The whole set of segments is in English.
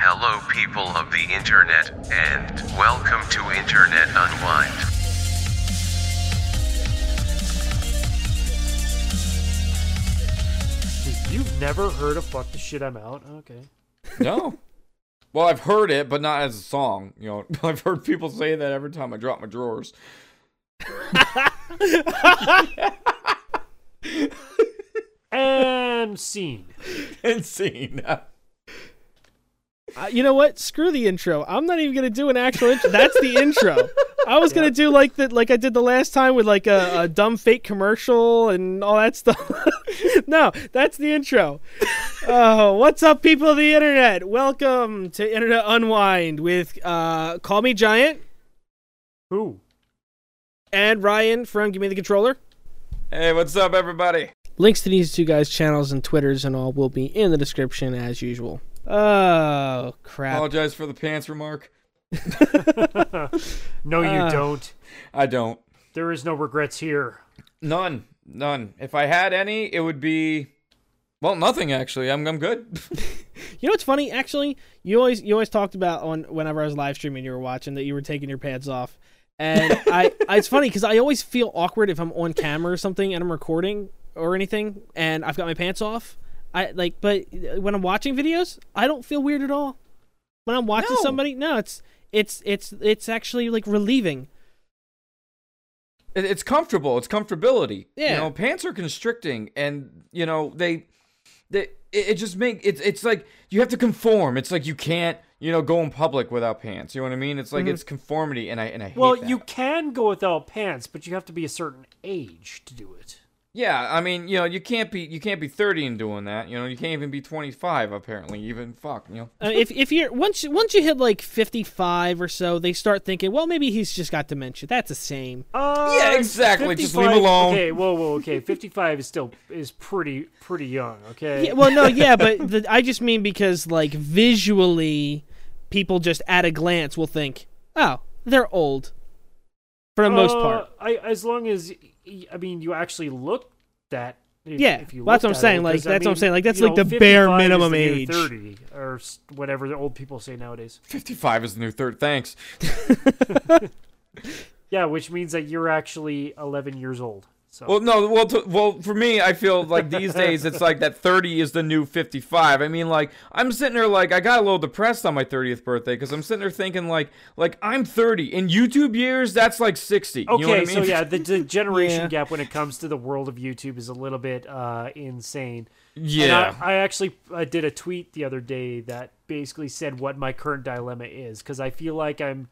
Hello, people of the internet, and welcome to Internet Unwind. You've never heard of "Fuck the Shit I'm Out"? Okay. No. Well, I've heard it, but not as a song. You know, I've heard people say that every time I drop my drawers. And scene. Insane. Uh, you know what? Screw the intro. I'm not even gonna do an actual intro. That's the intro. I was gonna do like the like I did the last time with like a, a dumb fake commercial and all that stuff. no, that's the intro. Oh, what's up, people of the internet? Welcome to Internet Unwind with uh, Call Me Giant Who? and Ryan from Gimme the Controller. Hey, what's up, everybody? Links to these two guys' channels and Twitters and all will be in the description as usual. Oh crap! Apologize for the pants remark. No, you Uh. don't. I don't. There is no regrets here. None. None. If I had any, it would be. Well, nothing actually. I'm I'm good. You know what's funny? Actually, you always you always talked about on whenever I was live streaming, you were watching that you were taking your pants off, and I, I it's funny because I always feel awkward if I'm on camera or something and I'm recording or anything and I've got my pants off. I like, but when I'm watching videos, I don't feel weird at all. When I'm watching No. somebody, no, it's it's it's it's actually like relieving. It's comfortable. It's comfortability. Yeah. You know, pants are constricting, and you know they, they it, it just make it's it's like you have to conform. It's like you can't you know go in public without pants. You know what I mean? It's like mm-hmm. it's conformity, and I and I hate Well, that. you can go without pants, but you have to be a certain age to do it. Yeah, I mean, you know, you can't be you can't be 30 and doing that. You know, you can't even be 25 apparently. Even fuck, you know. Uh, if if you're once once you hit like 55 or so, they start thinking, well, maybe he's just got dementia. That's the same. Uh, Yeah, exactly. Just leave 55 alone. Okay, whoa, whoa, okay. Fifty-five is still is pretty pretty young. Okay. Yeah, well, no, yeah, but the, I just mean because like visually, people just at a glance will think, oh, they're old. For the most Uh, part. I as long as I mean you actually look that. If, Yeah, if you well, that's what I'm that saying, like like, 'cause, I that's what I'm saying, like, that's like know, the bare 55 is minimum the new age. Thirty or whatever the old people say nowadays. 55 is the new third. Thanks. Yeah, which means that you're actually 11 years old. So Well, no, well, to, well, for me, I feel like these days it's like that 30 is the new 55. I mean, like I'm sitting there like I got a little depressed on my 30th birthday because I'm sitting there thinking like like I'm 30 in YouTube years. That's like 60. Okay, you know what I mean? so yeah, the, the generation Yeah. gap when it comes to the world of YouTube is a little bit uh, insane. And yeah. I, I actually uh, did a tweet the other day that basically said what my current dilemma is because I feel like I'm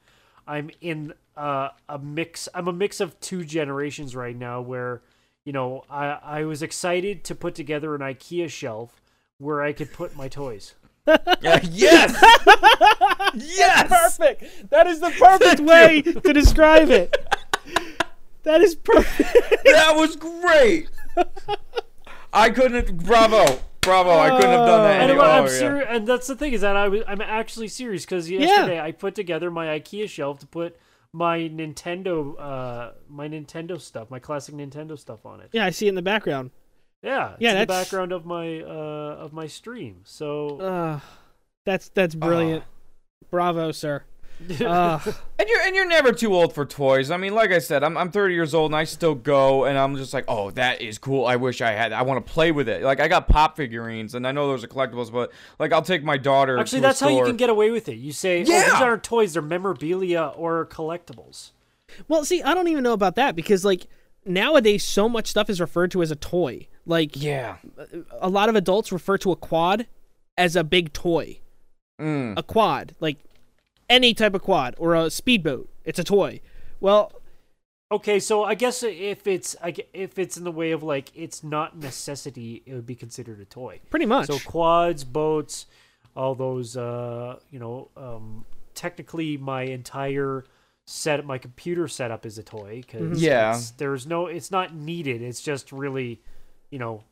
I'm in uh, a mix. I'm a mix of two generations right now. Where you know I I was excited to put together an IKEA shelf where I could put my toys. Yeah, yes. yes. Perfect. That is the perfect way to describe it. That is perfect. That was great. I couldn't. Bravo. Bravo. I couldn't have done that. And any- I'm, I'm oh, yeah. and that's the thing is that I was I'm actually serious because yesterday I put together my IKEA shelf to put my Nintendo uh my Nintendo stuff, my classic Nintendo stuff on it. Yeah, I see it in the background. Yeah, Yeah, in the background of my uh of my stream. So Uh, that's that's brilliant. Bravo, sir. Uh, And you're and you're never too old for toys. I mean, like I said, I'm I'm 30 years old and I still go and I'm just like, oh, that is cool. I wish I had. I want to play with it. Like I got pop figurines and I know those are collectibles, but like I'll take my daughter. actually, to a that's how you can get away with it. You say, "Oh, these aren't toys; they're memorabilia or collectibles." well, see, I don't even know about that because like nowadays, so much stuff is referred to as a toy. Like Yeah. a lot of adults refer to a quad as a big toy. Mm. A quad, like any type of quad or a speedboat, it's a toy. Well, Okay, so I guess if it's if it's in the way of like it's not necessity, it would be considered a toy. pretty much. So quads, boats, all those uh, you know, um technically my entire set my computer setup is a toy cuz Yeah. there's no it's not needed. It's just really, you know,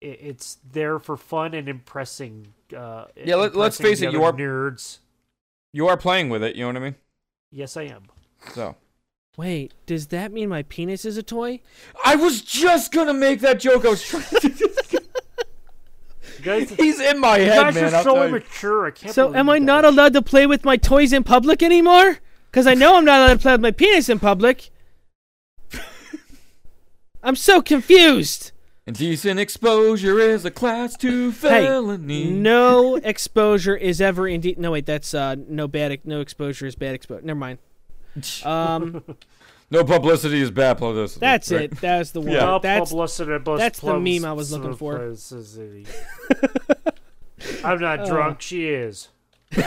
it, it's there for fun and impressing uh Yeah, let- let's face it, you are- nerds. You are playing with it. You know what I mean? Yes, I am. So. Wait, does that mean my penis is a toy? I was just gonna make that joke. I was trying to. guys, He's in my head, guys man. are I'll so tell you. immature. I can't. So believe am I you not guys. allowed to play with my toys in public anymore? Because I know I'm not allowed to play with my penis in public. I'm so confused. Indecent exposure is a class two felony. Hey, No exposure is ever indeed. No wait, that's uh no bad. No exposure is bad exposure. Never mind. Um, No publicity is bad publicity. that's right? it. That's the one. Yeah. No That's publicity, bus- that's the meme I was looking for. I'm not Uh. drunk. She is.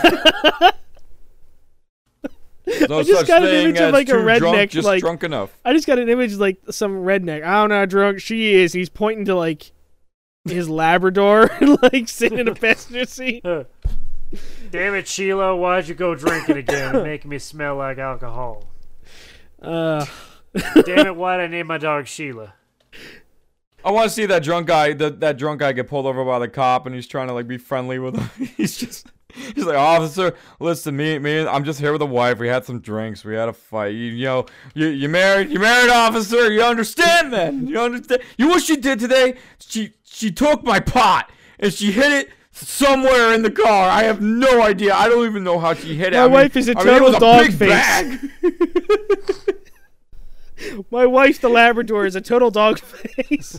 No I just such got an image of, like, a redneck, drunk, just like- drunk enough. I just got an image like some redneck. I'm not know how drunk. She is. He's pointing to like his Labrador, like sitting in a passenger seat. Damn it, Sheila! Why'd you go drinking again making me smell like alcohol? Uh, Damn it! Why'd I name my dog Sheila? I want to see that drunk guy. The, that drunk guy get pulled over by the cop, and he's trying to like be friendly with him. he's just, he's like, officer, listen, me, me, I'm just here with a wife. We had some drinks. We had a fight. You, you know, you, you married, you married, officer. You understand, then? You understand? You know what she did today? She, she took my pot and she hit it somewhere in the car. I have no idea. I don't even know how she hit it. My I mean- wife is a I mean, it total was a dog face. my wife, the Labrador, is a total dog face.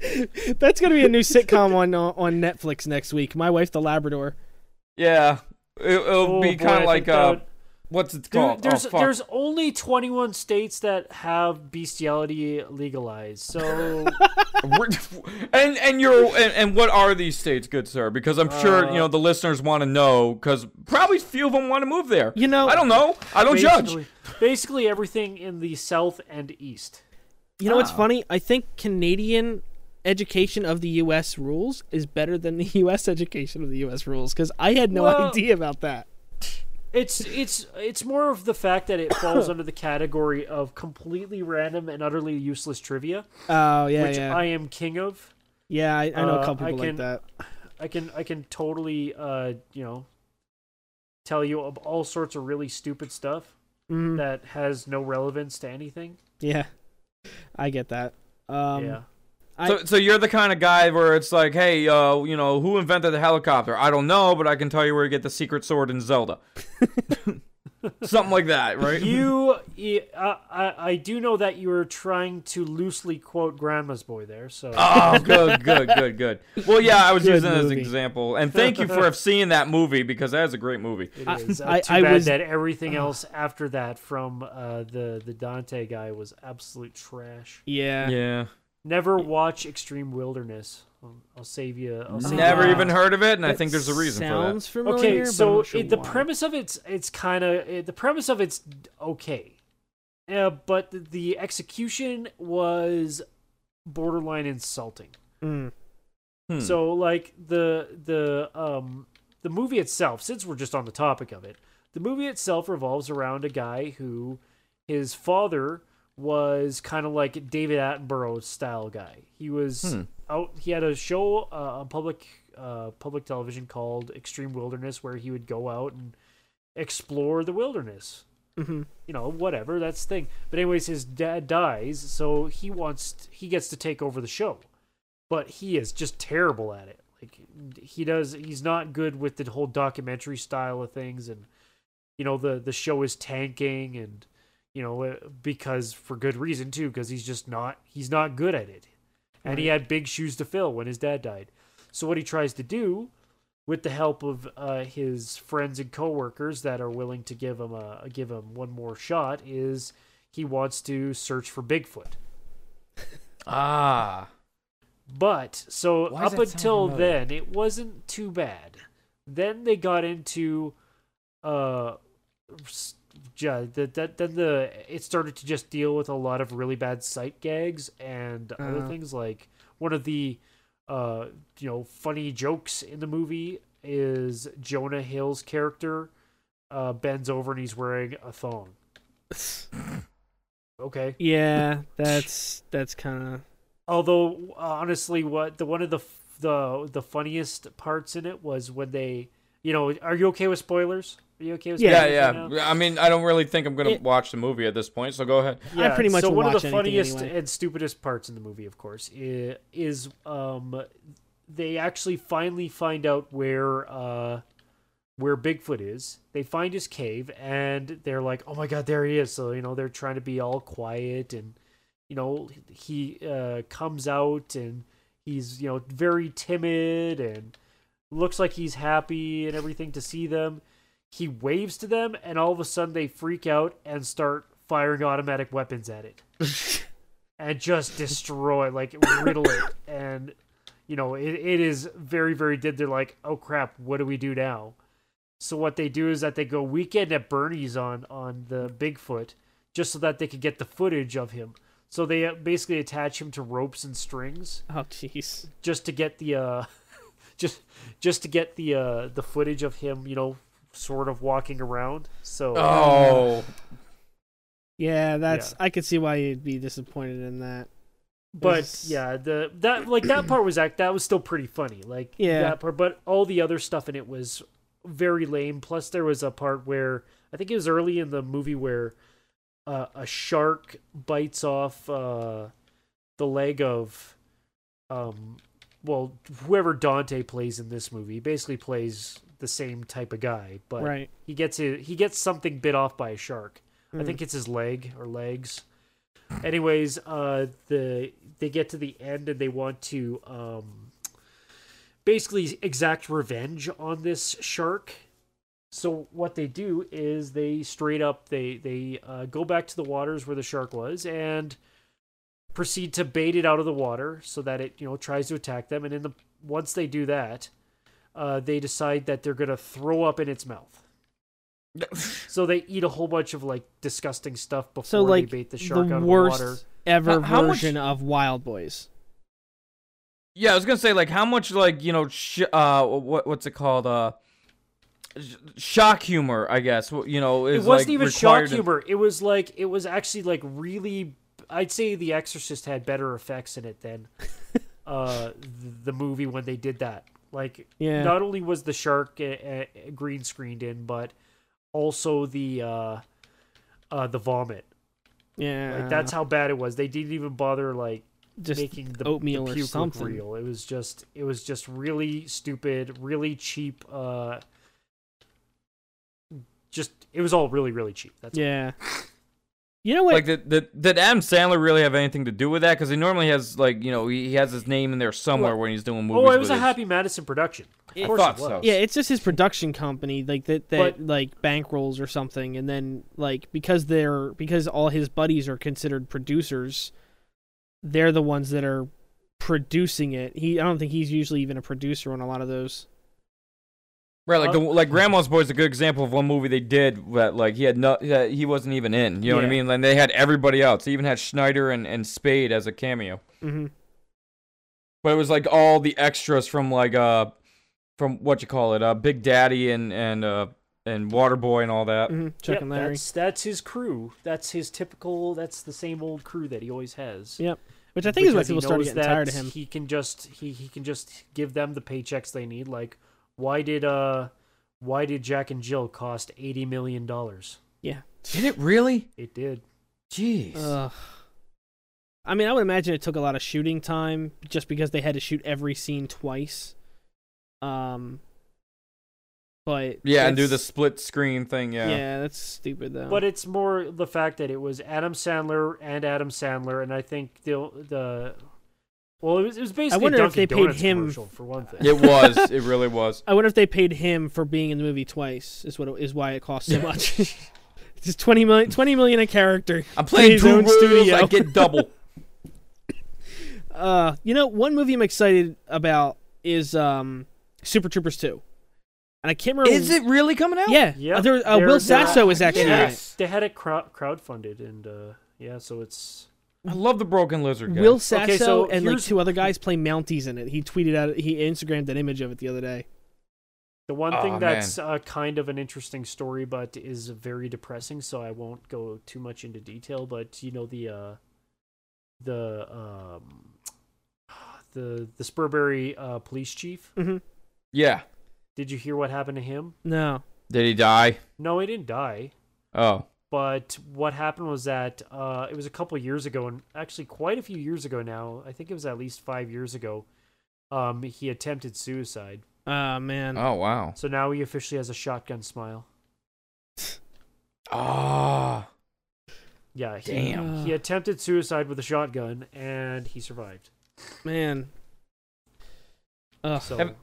That's gonna be a new sitcom on uh, on Netflix next week. My wife, the Labrador. Yeah, it, it'll Oh, be kind of like uh, would- what's it Dude, called? there's oh, there's only 21 states that have bestiality legalized. So and and you're and, and what are these states, good sir? Because I'm sure you Uh, know the listeners want to know. Because probably few of them want to move there. You know, I don't know. I don't judge. basically, basically everything in the south and east. You know what's Ah. funny? I think Canadian education of the U.S. rules is better than the U.S. education of the U.S. rules because I had no Well- idea about that. It's it's it's more of the fact that it falls under the category of completely random and utterly useless trivia, Oh yeah, which yeah, I am king of. yeah. I, I know a uh, couple people can- like that. I can I can totally uh you know tell you of all sorts of really stupid stuff Mhm. that has no relevance to anything. Yeah, I get that. Um, yeah. I- so, so you're the kind of guy where it's like, hey, uh, you know, who invented the helicopter? I don't know, but I can tell you where to get the secret sword in Zelda. Something like that, right? You, I, I do know that you were trying to loosely quote Grandma's Boy there, so Oh, good, good, good, good. Well, yeah, I was Good using it as an example, and thank you for seeing that movie because that is a great movie. it I- is. Uh, I- too I bad was- that everything else after that from uh, the the Dante guy was absolute trash. yeah. Yeah, Never watch Extreme Wilderness. I'll, I'll save you. I'll save never you. even heard of it, and I think there's a reason for that. Sounds familiar. Okay, but I'm so not sure it, the why. premise of it's it's kind of the premise of it's okay, uh, but the, the execution was borderline insulting. Mm. Hmm. So like the the um the movie itself, since we're just on the topic of it, the movie itself revolves around a guy who his father was kind of like David Attenborough style guy. He was Hmm. out. He had a show uh, on public uh, public television called Extreme Wilderness, where he would go out and explore the wilderness. hmm You know, whatever that's the thing. But anyways, his dad dies, so he wants he gets to take over the show, but he is just terrible at it. Like he does, he's not good with the whole documentary style of things, and you know the the show is tanking, and you know uh, because for good reason too, because he's just not he's not good at it, and he had big shoes to fill when his dad died. So what he tries to do, with the help of uh, his friends and coworkers that are willing to give him a give him one more shot, is he wants to search for Bigfoot. ah, But so Why up until then, it wasn't too bad. Then they got into uh, s- ju- the, that then the it started to just deal with a lot of really bad sight gags and other Uh. things like one of the uh you know funny jokes in the movie is Jonah Hill's character uh bends over and he's wearing a thong. Okay. Yeah, that's that's kind of Although honestly, what the one of the the the funniest parts in it was when they you know, are you okay with spoilers? Are you okay with Yeah. Yeah, yeah. right? I mean, I don't really think I'm gonna It- watch the movie at this point. So go ahead. I pretty much so will one of the funniest anyway. and stupidest parts in the movie, of course, i- is um, they actually finally find out where uh, where Bigfoot is. They find his cave, and they're like, "Oh my god, there he is!" So you know they're trying to be all quiet, and you know he uh, comes out, and he's you know very timid, and looks like he's happy and everything to see them. He waves to them, and all of a sudden they freak out and start firing automatic weapons at it, and just destroy, like riddle it, and you know it, it is very very dead. They're like, oh crap, what do we do now? So what they do is that they go weekend at Bernie's on on the Bigfoot, just so that they could get the footage of him. So they uh, basically attach him to ropes and strings Oh jeez. just to get the uh just just to get the uh the footage of him you know sort of walking around so Oh, Yeah, that's. Yeah. I could see why you'd be disappointed in that. but It's- yeah the that like that part was act that was still pretty funny like Yeah. that part but all the other stuff in it was very lame plus there was a part where i think it was early in the movie where uh, a shark bites off uh the leg of um well whoever dante plays in this movie basically plays the same type of guy but Right. he gets it he gets something bit off by a shark i Mm. think it's his leg or legs anyways uh the they get to the end and they want to um basically exact revenge on this shark so what they do is they straight up they they uh, go back to the waters where the shark was and proceed to bait it out of the water so that it you know tries to attack them and in the once they do that uh, they decide that they're gonna throw up in its mouth so they eat a whole bunch of like disgusting stuff before So like they bait the shark the out of worst the water. ever How- how much- version of Wild Boys. yeah. I was gonna say like how much like you know sh- uh what what's it called uh shock humor I guess you know it wasn't like, even shock in- humor. It was like it was actually like really. I'd say The Exorcist had better effects in it than uh, the movie when they did that. Like, Yeah. not only was the shark uh, uh, green screened in, but also the uh, uh, the vomit. Yeah. Like that's how bad it was. They didn't even bother like just making the, oatmeal the or something. real. It was just it was just really stupid, really cheap. Uh, just it was all really really cheap. That's. Yeah. You know what? Like did, did did Adam Sandler really have anything to do with that? Because he normally has like you know he, he has his name in there somewhere when he's doing oh, movies. Oh, it was with a his- Happy Madison production. Of I course thought it was. so. yeah, it's just his production company, like that, that But- like bankrolls or something, and then like because they're because all his buddies are considered producers, they're the ones that are producing it. He, I don't think he's usually even a producer on a lot of those. Right, like the Uh, like Grandma's Boy is a good example of one movie they did that like he had no that he wasn't even in. You know what I Yeah. mean? Like they had everybody else. They even had Schneider and, and Spade as a cameo. Mm-hmm. But it was like all the extras from like uh from what you call it, uh Big Daddy and and uh and Waterboy and all that. Mm-hmm. Chuck Yep, and Larry. That's that's his crew. That's his typical. That's the same old crew that he always has. Yep. Which I think is why Because he people started getting tired of that him. He can just he he can just give them the paychecks they need. Like why did uh why did Jack and Jill cost eighty million dollars? Yeah. Did it really? It did. Jeez. Ugh. I mean, I would imagine it took a lot of shooting time just because they had to shoot every scene twice. Um, but yeah, and do the split screen thing. Yeah. Yeah, that's stupid though. But it's more the fact that it was Adam Sandler and Adam Sandler, and I think the the well, it was, it was basically wonder a if they Dunkin' paid him- for one thing. It was. it really was. I wonder if they paid him for being in the movie twice. Is what it, is why it cost so much. It's 20 million, 20 million a character. I'm playing his two own roles, studio. I get double. Uh, you know, one movie I'm excited about is um Super Troopers 2. And I can't remember. Is it really coming out? Yeah. Yeah, uh, there, uh, Will Sasso is actually They in had, it. they had it crowd crowdfunded, and uh, yeah, so it's I love the Broken Lizard guy. Will Sasso so and like two other guys play Mounties in it. He tweeted out, he Instagrammed an image of it the other day. the one Aw, thing that's uh, kind of an interesting story, but is very depressing. So I won't go too much into detail. But you know the uh, the um, the the Spurbury uh, police chief. Mm-hmm. yeah. Did you hear what happened to him? No. Did he die? No, he didn't die. Oh. But what happened was that uh, it was a couple years ago, and actually quite a few years ago now. I think it was at least five years ago. Um, he attempted suicide. Ah man. Oh wow. So now he officially has a shotgun smile. Ah. Yeah, he, Damn. he attempted suicide with a shotgun, and he survived. Man. Ugh. So, Have-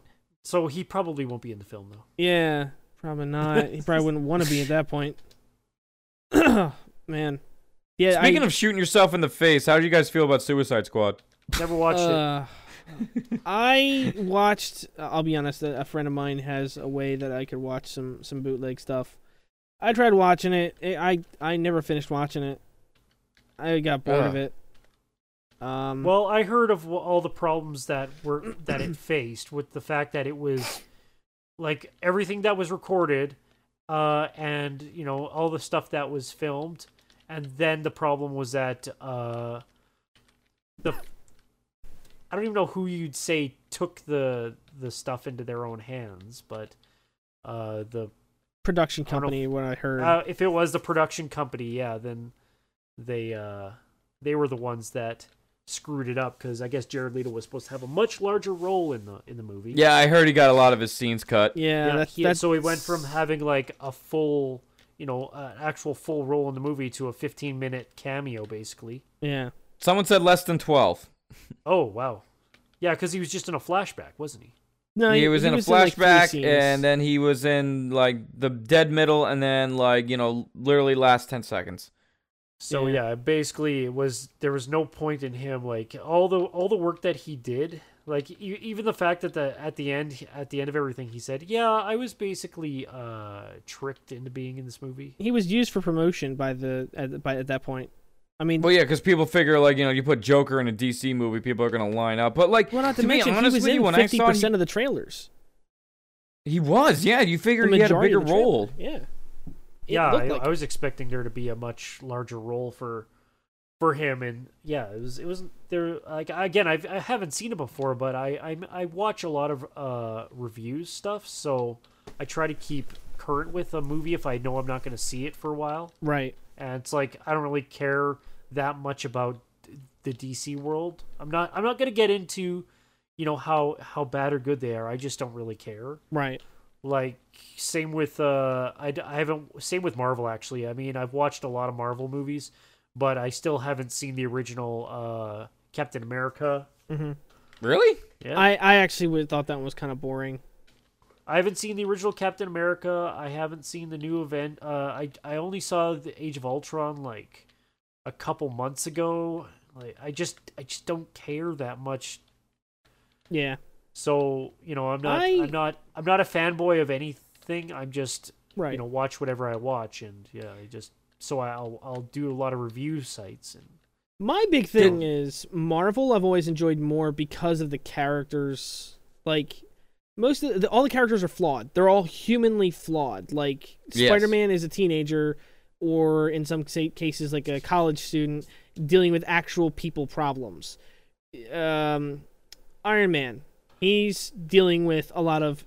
so he probably won't be in the film though. Yeah. Probably not. he probably wouldn't want to be at that point. man. Yeah. Speaking I, of shooting yourself in the face, how do you guys feel about Suicide Squad? Never watched it. Uh, I watched. I'll be honest. A, a friend of mine has a way that I could watch some some bootleg stuff. I tried watching it. it I I never finished watching it. I got bored of it. Um. Well, I heard of all the problems that were that it faced with the fact that it was like everything that was recorded, uh, and you know all the stuff that was filmed, and then the problem was that uh, the I don't even know who you'd say took the the stuff into their own hands, but uh, the production I company. What I heard. uh, if it was the production company, yeah, then they uh they were the ones that screwed it up because I guess Jared Leto was supposed to have a much larger role in the in the movie. Yeah, I heard he got a lot of his scenes cut. yeah. Yeah, that's, he- that's so he went from having like a full, you know, uh, actual full role in the movie to a 15 minute cameo, basically. Yeah. Someone said less than 12. Oh wow, yeah, because he was just in a flashback, wasn't he? No, he, was in a like, three flashback, and then he was in like the dead middle, and then like you know, literally last ten seconds. So Yeah. yeah. basically it was there was no point in him like all the all the work that he did, like e- even the fact that the at the end at the end of everything he said, "Yeah, I was basically uh tricked into being in this movie." he was used for promotion by the at, by at that point. I mean, Well, yeah, because people figure like you know, you put Joker in a DC movie, people are gonna line up. But like, well, not to, to be mention he was in fifty percent of the trailers. he, he was, yeah, you figure he had a bigger of the trailer. role. Yeah. Yeah, I, like I was expecting there to be a much larger role for for him, and yeah, it was it was there. Like again, I've, I haven't seen it before, but I, I I watch a lot of uh reviews stuff, so I try to keep current with a movie if I know I'm not going to see it for a while, right. and it's like I don't really care that much about the DC world. I'm not I'm not going to get into you know how how bad or good they are. I just don't really care Right. Like same with uh I, I haven't same with marvel actually i mean i've watched a lot of marvel movies but i still haven't seen the original uh captain america Mm-hmm. Really? yeah I I actually would thought that one was kind of boring. I haven't seen the original captain america i haven't seen the new event uh i i only saw the age of ultron like a couple months ago like i just i just don't care that much Yeah. So you know i'm not I- i'm not i'm not a fanboy of anything i'm just Right. you know watch whatever I watch and yeah I just so I'll I'll do a lot of review sites and My big thing is Marvel. I've always enjoyed more because of the characters. Like most of the, all the characters are flawed. They're all humanly flawed. Like Yes. Spider-Man is a teenager, or in some cases, like a college student dealing with actual people problems. Um, Iron Man, he's dealing with a lot of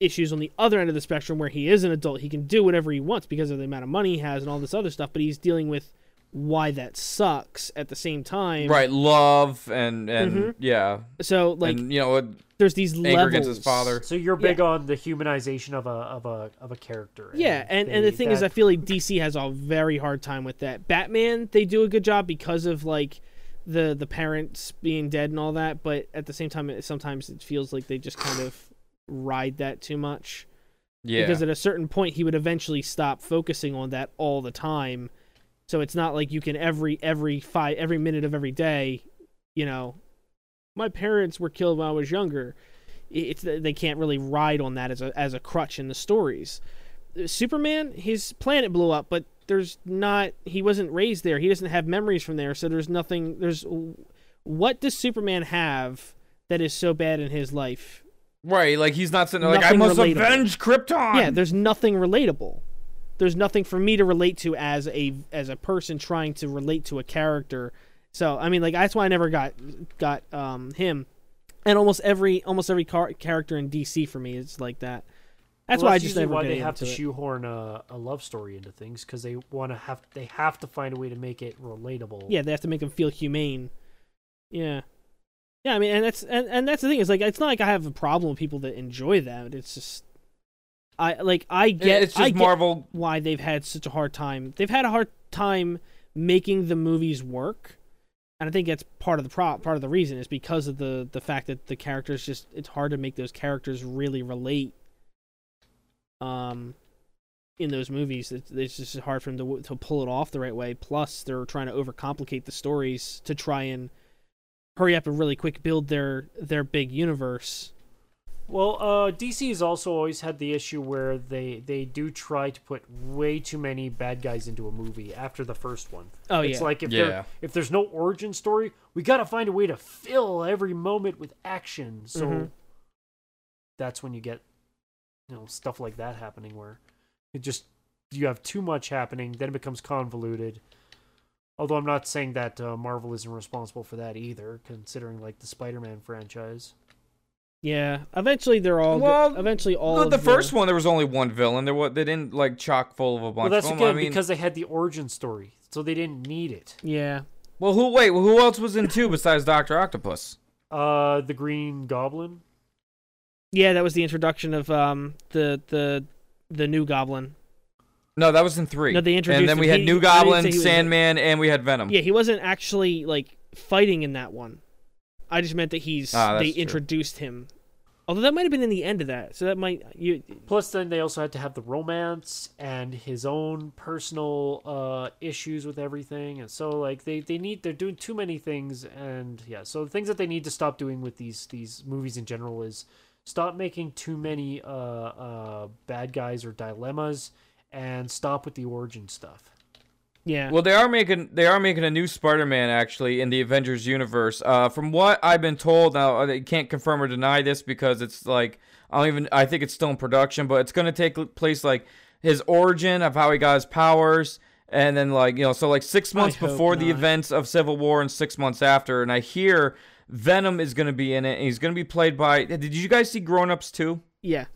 issues on the other end of the spectrum where he is an adult. He can do whatever he wants because of the amount of money he has and all this other stuff. But he's dealing with why that sucks at the same time. Right, love and and Mhm. yeah, So like, and you know, what, there's these anger levels. against his father. so you're big on the humanization of a of a of a character Yeah, and, and the thing is, I feel like DC has a very hard time with that. Batman, they do a good job because of like the the parents being dead and all that, but at the same time, it, sometimes it feels like they just kind of ride that too much. yeah, Because at a certain point, he would eventually stop focusing on that all the time. So it's not like you can every every five every minute of every day, you know, my parents were killed when I was younger. It's they can't really ride on that as a as a crutch in the stories. Superman, his planet blew up, but there's not he wasn't raised there. He doesn't have memories from there, so there's nothing there's what does Superman have that is so bad in his life? right. Like he's not sitting there like I must relatable. avenge Krypton. Yeah, there's nothing relatable. There's nothing for me to relate to as a as a person trying to relate to a character. So I mean, like that's why I never got got um him, and almost every almost every car- character in DC for me is like that. That's Well, why I just never why they have to it. shoehorn a, a love story into things because they want to have they have to find a way to make it relatable. Yeah, they have to make them feel humane. Yeah. Yeah, I mean, and that's and, and that's the thing is like it's not like I have a problem with people that enjoy that. It's just I like I get it's I just get Marvel. why they've had such a hard time. They've had a hard time making the movies work, and I think that's part of the pro- part of the reason is because of the the fact that the characters just it's hard to make those characters really relate. Um, in those movies, it's, it's just hard for them to to pull it off the right way. Plus, they're trying to overcomplicate the stories to try and hurry up and really quick build their their big universe. Well, uh, DC has also always had the issue where they they do try to put way too many bad guys into a movie after the first one. Oh it's yeah, like if Yeah. there if there's no origin story, we got to find a way to fill every moment with action. So Mhm. that's when you get you know stuff like that happening where it just you have too much happening, then it becomes convoluted. Although I'm not saying that uh, Marvel isn't responsible for that either, considering like the Spider-Man franchise. yeah. Eventually, they're all. go- Well, eventually, all the, of the first one, there was only one villain. There was they didn't like chock full of a bunch Well, that's of them. again I mean, because they had the origin story, so they didn't need it. Yeah, well, who wait? Who else was in two besides Doctor Octopus? Uh, the Green Goblin. Yeah. That was the introduction of um the the the new Goblin. No, that was in three. No, they introduced and then him. we had He- New I Goblin, he was- Sandman, and we had Venom. Yeah, he wasn't actually like fighting in that one. I just meant that he's Ah, they true. introduced him. Although that might have been in the end of that, so that might you. Plus, then they also had to have the romance and his own personal uh, issues with everything, and so like they, they need they're doing too many things, and yeah, so the things that they need to stop doing with these these movies in general is stop making too many uh, uh, bad guys or dilemmas, and stop with the origin stuff. Yeah. Well, they are making they are making a new Spider-Man actually in the Avengers universe. Uh, from what I've been told, now I can't confirm or deny this because it's like I don't even I think it's still in production, but it's gonna take place like his origin of how he got his powers, and then like you know so like six months hope before the events of Civil War and six months after. And I hear Venom is gonna be in it. And he's gonna be played by. Did you guys see Grown Ups too? yeah.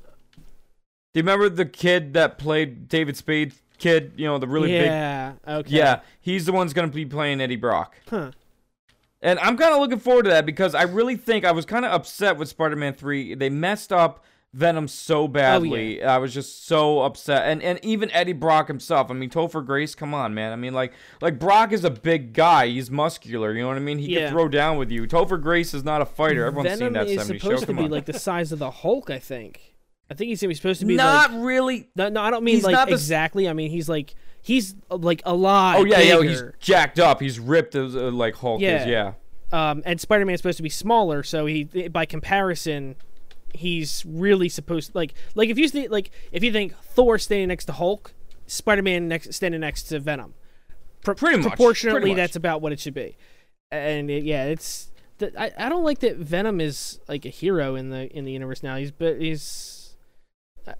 Do you remember the kid that played David Spade? Kid, you know the really big yeah. Okay. yeah, he's the one's gonna be playing Eddie Brock. Huh. And I'm kind of looking forward to that because I really think I was kind of upset with Spider-Man 3. They messed up Venom so badly. I was just so upset. And and even Eddie Brock himself. I mean, Topher Grace, come on, man. I mean, like like Brock is a big guy. He's muscular. You know what I mean? He Yeah. can throw down with you. Topher Grace is not a fighter. Everyone's Venom seen that is 70s supposed show. to be like the size of the Hulk. I think. I think he's supposed to be not like. really. No, no, I don't mean like not the exactly. I mean he's like he's like a lot. Oh yeah, yeah. He's jacked up. He's ripped as uh, like Hulk Yeah. is. Yeah. um, and Spider-Man's supposed to be smaller, so he, by comparison, he's really supposed like like if you think like if you think Thor standing next to Hulk, Spider-Man next standing next to Venom, Pro- Pretty much, proportionately, pretty much. that's about what it should be. And it, yeah, it's the, I I don't like that Venom is like a hero in the in the universe now. He's but he's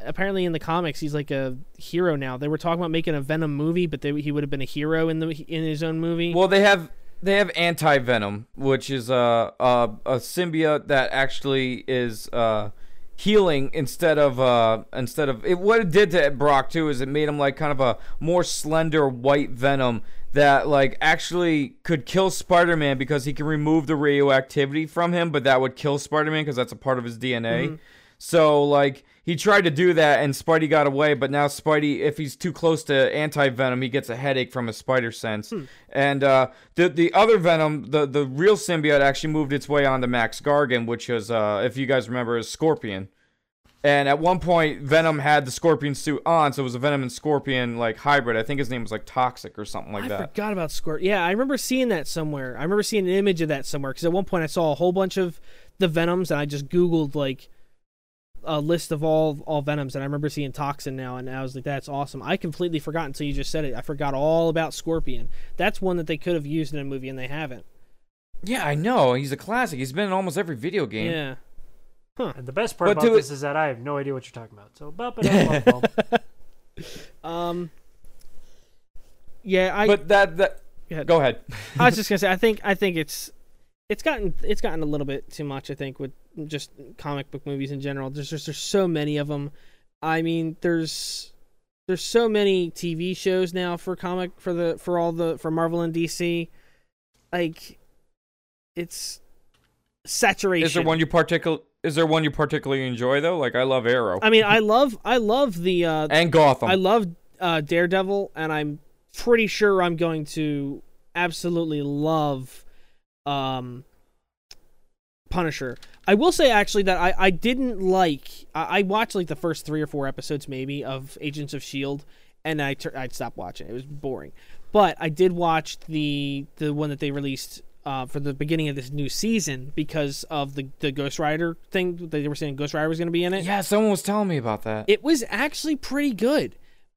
apparently in the comics he's like a hero now. They were talking about making a Venom movie, but they, he would have been a hero in the in his own movie. Well, they have they have anti venom, which is a a, a symbiote that actually is uh, healing instead of uh, instead of it. What it did to Brock too is it made him like kind of a more slender white venom that like actually could kill Spider-Man because he can remove the radioactivity from him, but that would kill Spider-Man because that's a part of his DNA. So like he tried to do that and Spidey got away, but now Spidey, if he's too close to anti venom, he gets a headache from his spider sense. And uh, the the other venom, the the real symbiote, actually moved its way onto Max Gargan, which is, uh, if you guys remember, is Scorpion. And at one point, Venom had the Scorpion suit on, so it was a Venom and Scorpion like hybrid. I think his name was like Toxic or something like I that. I forgot about Squirt. Yeah, I remember seeing that somewhere. I remember seeing an image of that somewhere because at one point I saw a whole bunch of the Venoms and I just Googled like a list of all all Venoms and I remember seeing Toxin now and I was like, that's awesome. I completely forgot until you just said it. I forgot all about Scorpion. That's one that they could have used in a movie and they haven't. Yeah, I know. He's a classic. He's been in almost every video game. Yeah. And the best part But about this is that I have no idea what you're talking about. So, bum, ba-dum, bum, bum. Um. Yeah, I. But that that Go ahead. go ahead. I was just gonna say, I think I think it's it's gotten it's gotten a little bit too much. I think with just comic book movies in general. There's just there's so many of them. I mean, there's there's so many TV shows now for comic for the for all the for Marvel and DC. Like, it's saturation. Is there one you particular? Is there one you particularly enjoy though? Like I love Arrow I mean, I love I love the uh, and Gotham. I love uh, Daredevil, and I'm pretty sure I'm going to absolutely love um, Punisher. I will say actually that I, I didn't like I, I watched like the first three or four episodes maybe of Agents of Shield, and I tur- I'd stopped watching. It was boring, but I did watch the the one that they released. Uh, for the beginning of this new season, because of the the Ghost Rider thing, they were saying Ghost Rider was going to be in it yeah, someone was telling me about that. it was actually pretty good.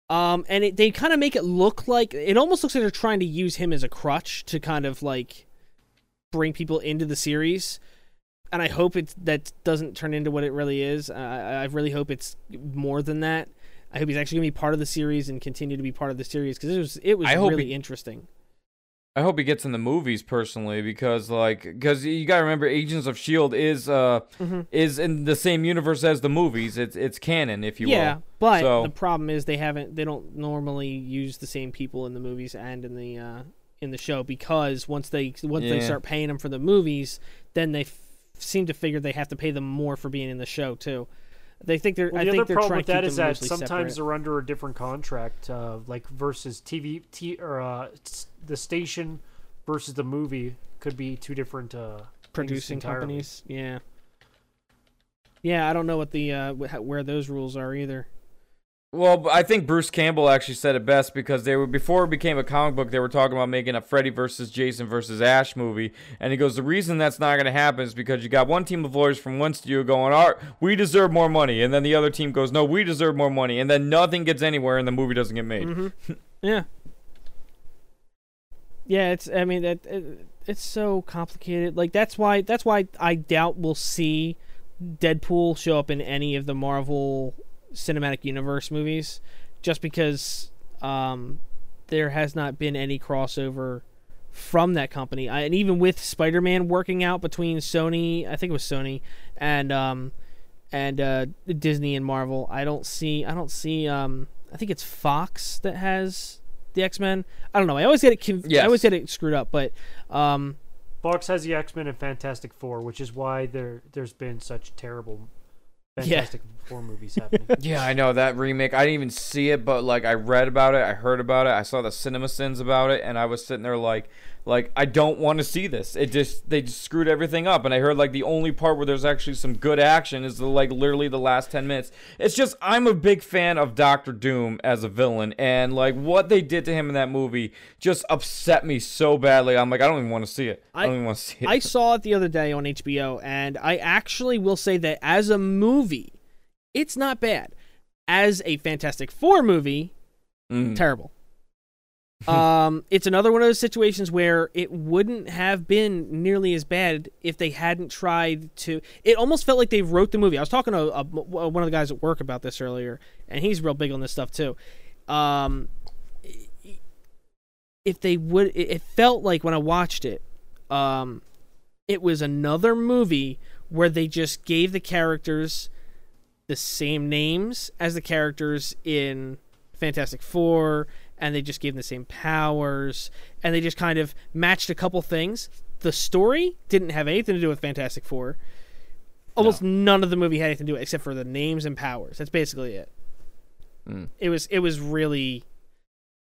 Um, and it, they kind of make it look like it almost looks like they're trying to use him as a crutch to kind of like bring people into the series. And I hope it that doesn't turn into what it really is. I I really hope it's more than that. I hope he's actually gonna be part of the series and continue to be part of the series because it was it was really he- interesting. I hope he gets in the movies personally because like because you gotta remember Agents of Shield is uh Mhm. is in the same universe as the movies. It's it's canon if you yeah, will. but So- the problem is they haven't they don't normally use the same people in the movies and in the uh, in the show because once they once they start paying them for the movies, then they f- seem to figure they have to pay them more for being in the show too. They think they're Well, I the think other they're problem trying with that is that them is that mostly sometimes separate. they're under a different contract, uh, like versus TV, t- or uh, s- the station versus the movie could be two different uh, producing companies. Yeah. Yeah, I don't know what the uh, wh- where those rules are either. Well, I think Bruce Campbell actually said it best because they were before it became a comic book. They were talking about making a Freddy versus Jason versus Ash movie, and he goes, "The reason that's not going to happen is because you got one team of lawyers from one studio going, "All right, we deserve more money," and then the other team goes, "No, we deserve more money," and then nothing gets anywhere, and the movie doesn't get made. Mm-hmm. Yeah. Yeah, it's. I mean, it, it, it's so complicated. Like that's why. That's why I doubt we'll see Deadpool show up in any of the Marvel Cinematic Universe movies, just because um, there has not been any crossover from that company. I, and even with Spider-Man working out between Sony, I think it was Sony, and um, and uh, Disney and Marvel, I don't see. I don't see. Um, I think it's Fox that has the X Men. I don't know. I always get it. Conf- I always get it screwed up. But um, Fox has the X Men and Fantastic Four, which is why there there's been such terrible Yeah. Four movies happening. Yeah, I know that remake. I didn't even see it, but like I read about it, I heard about it, I saw the cinema sins about it, and I was sitting there like, like I don't want to see this. It just they just screwed everything up, and I heard like the only part where there's actually some good action is the like literally the last ten minutes. It's just I'm a big fan of Doctor Doom as a villain, and like what they did to him in that movie just upset me so badly. I'm like I don't even want to see it. I, I- don't even want to see it. I saw it the other day on HBO, and I actually will say that as a movie, it's not bad. As a Fantastic Four movie, Mm. terrible. Um, it's another one of those situations where it wouldn't have been nearly as bad if they hadn't tried to. It almost felt like they wrote the movie. I was talking to a, one of the guys at work about this earlier, and he's real big on this stuff too. Um, if they would, it it felt like when I watched it, um, it was another movie where they just gave the characters the same names as the characters in Fantastic Four, and they just gave them the same powers, and they just kind of matched a couple things. The story didn't have anything to do with Fantastic Four. Almost none of the movie had anything to do with it except for the names and powers. That's basically it. Mm. It was it was really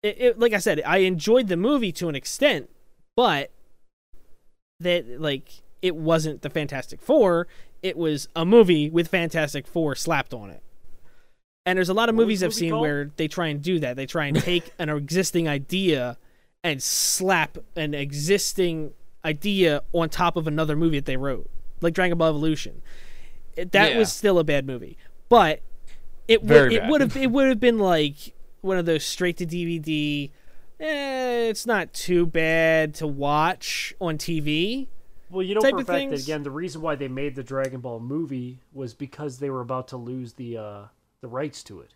it, it like I said, I enjoyed the movie to an extent, but that like it wasn't the Fantastic Four. It was a movie with Fantastic Four slapped on it. And there's a lot of What movies I've movie seen called? where they try and do that. They try and take an existing idea and slap an existing idea on top of another movie that they wrote, like Dragon Ball Evolution. That Yeah. was still a bad movie, but it would it would have it would have been like one of those straight to DVD. Eh, it's not too bad to watch on TV. Well, you know for a fact that again, the reason why they made the Dragon Ball movie was because they were about to lose the uh, the rights to it.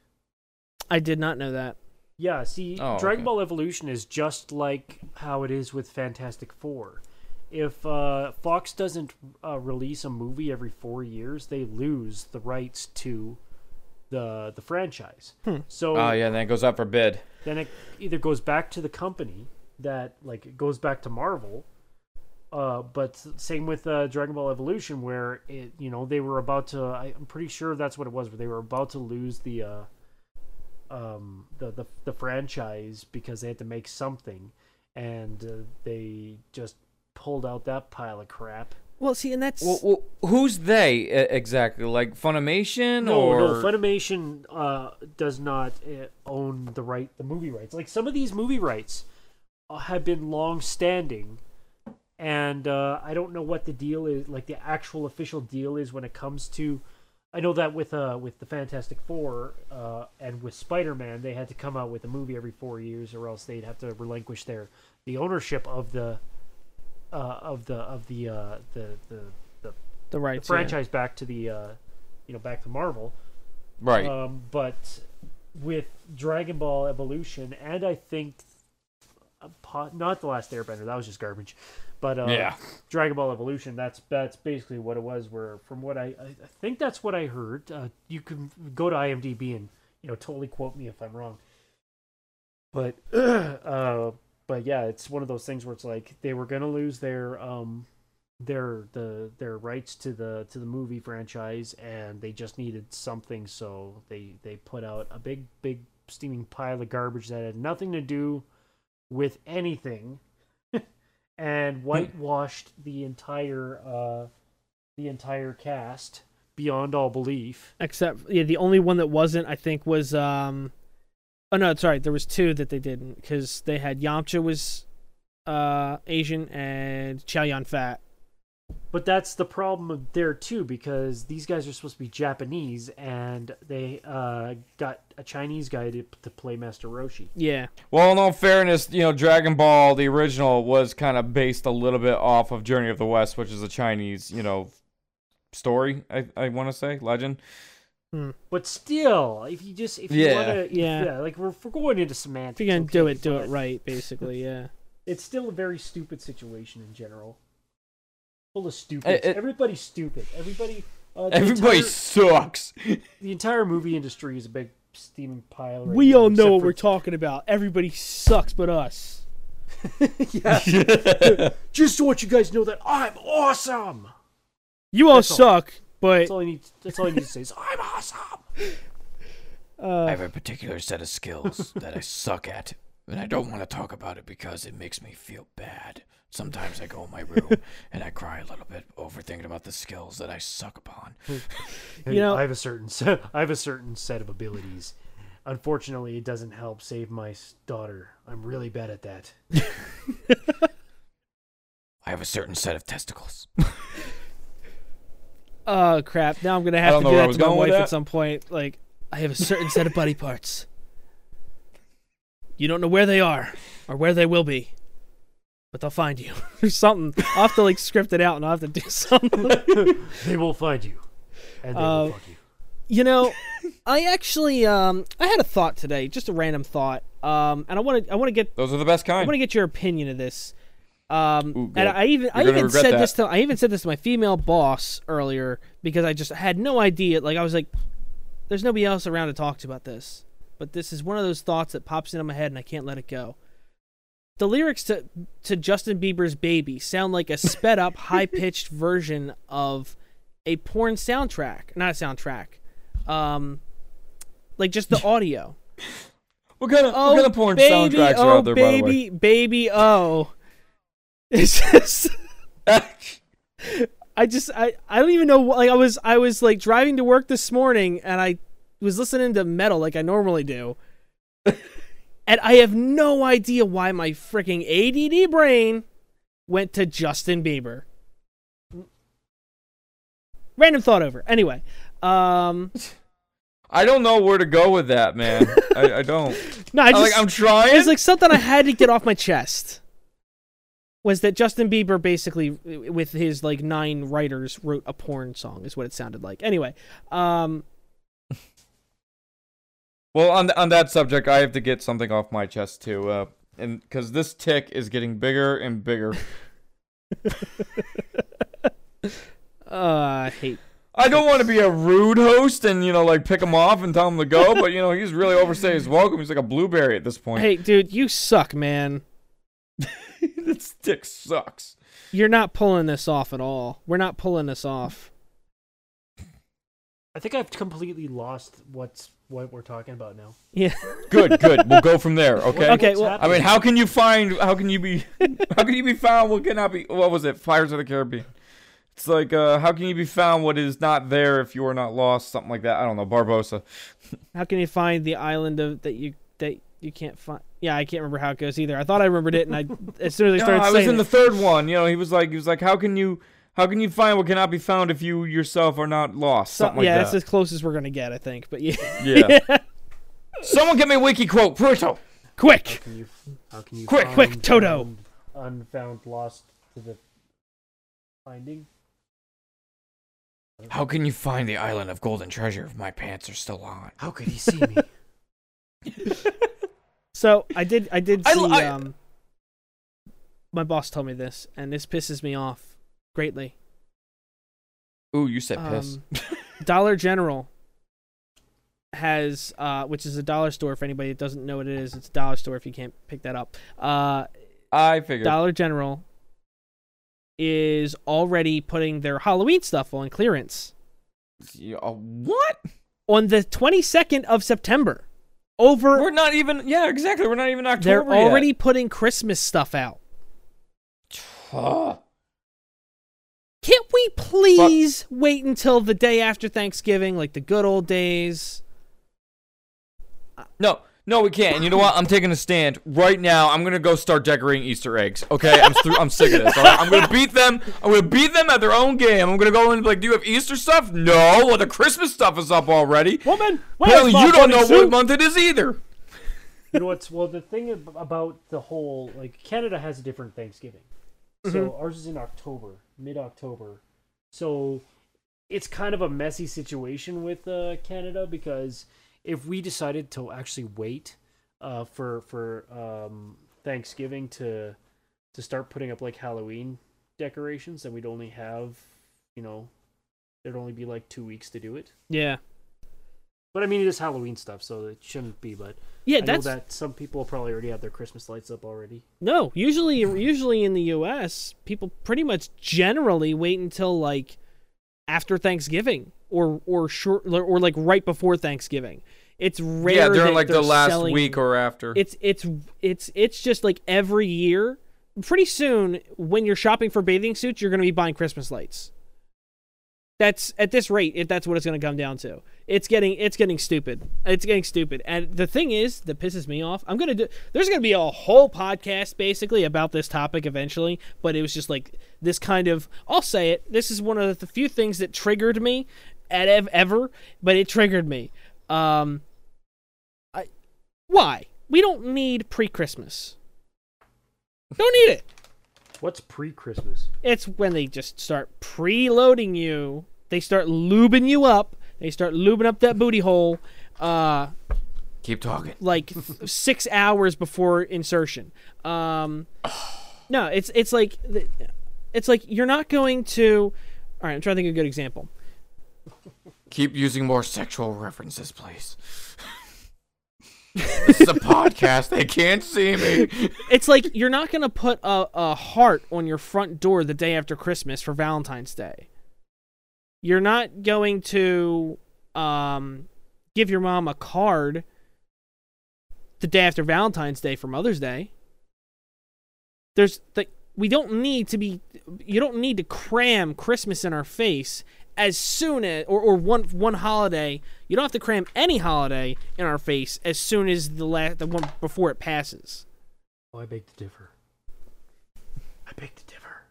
I did not know that. Yeah, see, Oh, Dragon okay. Ball Evolution is just like how it is with Fantastic Four. If uh, Fox doesn't uh, release a movie every four years, they lose the rights to the the franchise. Hmm. So Oh yeah, then it goes up for bid. then it either goes back to the company that like it goes back to Marvel. Uh, but same with uh, Dragon Ball Evolution, where it you know they were about to. I, I'm pretty sure that's what it was, where they were about to lose the uh, um the, the the franchise because they had to make something, and uh, they just pulled out that pile of crap. Well, see, and that's Well, well, who's they exactly? Like Funimation No, or no, Funimation uh, does not uh, own the right, the movie rights. Like some of these movie rights uh, have been long standing, and uh, I don't know what the deal is, like the actual official deal is when it comes to. I know that with uh with the Fantastic Four uh, and with Spider Man, they had to come out with a movie every four years, or else they'd have to relinquish their the ownership of the uh, of the of the uh, the the the, the the rights. franchise back to the uh, you know back to Marvel. right? Um, but with Dragon Ball Evolution, and I think uh, not the Last Airbender, that was just garbage. But uh, Yeah. Dragon Ball Evolution, that's that's basically what it was. Where from what I I think that's what I heard. Uh, you can go to IMDb and you know totally quote me if I'm wrong. But uh, but yeah, it's one of those things where it's like they were gonna lose their um their the their rights to the to the movie franchise and they just needed something so they they put out a big big steaming pile of garbage that had nothing to do with anything and whitewashed the entire uh the entire cast beyond all belief Except, yeah, the only one that wasn't, I think, was um. Oh no, sorry. There was two that they didn't because they had Yamcha was uh Asian and Chow Yun Fat. But that's the problem there too, because these guys are supposed to be Japanese, and they uh, got a Chinese guy to, to play Master Roshi. Yeah, Well, in all fairness, you know, Dragon Ball, the original, was kind of based a little bit off of Journey of the West, which is a Chinese, you know, story. I, I want to say legend. But still, if you just if you Yeah. want to, Yeah. yeah, like we're, if we're going into semantics. if you're gonna do it, do it right. Basically, yeah. It's still a very stupid situation in general. Full of stupid. it- Everybody's stupid. Everybody. Uh, Everybody Entire, sucks. the entire movie industry is a big steaming pile. Right we now, all know what for- we're talking about. Everybody sucks but us. yeah. Just to let you guys know that I'm awesome. You all That's all. suck, but That's all I need. That's all I need to say is I'm awesome. uh, have a particular set of skills that I suck at, and I don't want to talk about it because it makes me feel bad. Sometimes I go in my room and I cry a little bit over thinking about the skills that I suck upon. you know- I have a certain set, I have a certain set of abilities. Unfortunately, it doesn't help save my daughter. I'm really bad at that. I have a certain set of testicles. oh crap! Now I'm gonna have to know do that to my going with wife at some point. Like, I have a certain set of body parts. You don't know where they are or where they will be, but they'll find you or something. I'll have to like script it out and I'll have to do something. They will find you, and they Uh, will fuck you. You know, I actually um I had a thought today, just a random thought. Um and I want to I want to get Those are the best kind. I want to get your opinion of this. Um Ooh, and. I even I You're gonna even said that. this to I even said this to my female boss earlier because I just had no idea like I was like there's nobody else around to talk to about this. But this is one of those thoughts that pops into my head and I can't let it go. The lyrics to to Justin Bieber's Baby sound like a sped up high-pitched version of a porn soundtrack, not a soundtrack. Um like just the audio. What kind of, Oh, what kind of porn baby, soundtracks oh, are out there, baby, by the way? baby, oh. It's just, I just, I, I don't even know. Like, I was, I was like driving to work this morning, and I was listening to metal like I normally do, and I have no idea why my freaking ADD brain went to Justin Bieber. Random thought over. Anyway, um, I don't know where to go with that, man. I, I don't. no, I I, just, like, I'm trying. It's like something I had to get off my chest. Was that Justin Bieber basically, with his like nine writers, wrote a porn song? Is what it sounded like. Anyway, um, Well, on on that subject, I have to get something off my chest too, uh, and because this tick is getting bigger and bigger. uh, I hate. I don't want to be a rude host and you know like pick him off and tell him to go, but you know he's really overstaying his welcome. He's like a blueberry at this point. Hey, dude, you suck, man. this tick sucks. You're not pulling this off at all. We're not pulling this off. I think I've completely lost what's what we're talking about now. Yeah. Good, good. We'll go from there. Okay. Okay, What's well- I mean, how can you find? How can you be? How can you be found? What cannot be? What was it? Pirates of the Caribbean. It's like, uh, how can you be found? What is not there if you are not lost? Something like that. I don't know. Barbossa. How can you find the island of that you that you can't find? Yeah, I can't remember how it goes either. I thought I remembered it, and I as soon as I No, I was saying in the third one. You know, he was like, he was like, how can you, how can you find what cannot be found if you yourself are not lost? so- Something like yeah, that. that's as close as we're gonna get, I think. But yeah, Yeah. Someone get me a wiki quote, Pruto. quick. How can you? How can you? Quick, quick, find Toto. Unfound, lost to the finding. How can you find the island of golden treasure if my pants are still on? How could he see me? So I did I did I see um my boss told me this and this pisses me off greatly. Ooh, you said piss. Um, Dollar General has uh which is a dollar store for anybody that doesn't know what it is. It's a dollar store if you can't pick that up. Uh I figured. Dollar General is already putting their Halloween stuff on clearance Yeah, uh, what? on the 22nd of September. Over We're not even. Yeah, exactly. We're not even October they're yet. already putting Christmas stuff out. Ugh. Can't we please wait until the day after Thanksgiving, like the good old days? No, no, we can't. And you know what? I'm taking a stand right now. I'm gonna go start decorating Easter eggs. Okay, I'm through, I'm sick of this. all right? I'm gonna beat them. I'm gonna beat them at their own game. I'm gonna go in and be like, "Do you have Easter stuff?" No. Well, the Christmas stuff is up already. Woman, Hell, you don't know what month it is either. you know what's well the thing about the whole like Canada has a different Thanksgiving. So mm-hmm. ours is in October, mid October. So it's kind of a messy situation with uh, Canada because if we decided to actually wait uh, for for um, Thanksgiving to to start putting up like Halloween decorations, then we'd only have you know there'd only be like two weeks to do it. Yeah, But I mean, it is Halloween stuff, so it shouldn't be. But yeah. I know That's that some people probably already have their Christmas lights up already. no. Usually, usually in the U.S., people pretty much generally wait until like after Thanksgiving or or short or, or like right before Thanksgiving. It's rare. yeah, during that like the they're last selling- week or after. It's it's it's it's just like every year. Pretty soon, when you're shopping for bathing suits, you're going to be buying Christmas lights. That's at this rate. If that's what it's going to come down to, it's getting it's getting stupid. It's getting stupid. And the thing is, that pisses me off. I'm gonna do. There's going to be a whole podcast basically about this topic eventually. But it was just like this kind of. I'll say it. This is one of the few things that triggered me at ev- ever, but it triggered me. Um, I why we don't need pre-Christmas. Don't need it. What's pre-Christmas? It's when they just start preloading you. They start lubing you up. They start lubing up that booty hole. Uh, Keep talking. like six hours before insertion. Um, no, it's it's like it's like you're not going to. All right, I'm trying to think of a good example. Keep using more sexual references, please. this is a podcast. They can't see me. It's like you're not to put a, a heart on your front door the day after Christmas for Valentine's Day. You're not going to um, give your mom a card the day after Valentine's Day for Mother's Day. There's like we don't need to be you don't need to cram Christmas in our face as soon as or, or one one holiday. You don't have to cram any holiday in our face as soon as the last the one before it passes. Oh, I beg to differ. I beg to differ.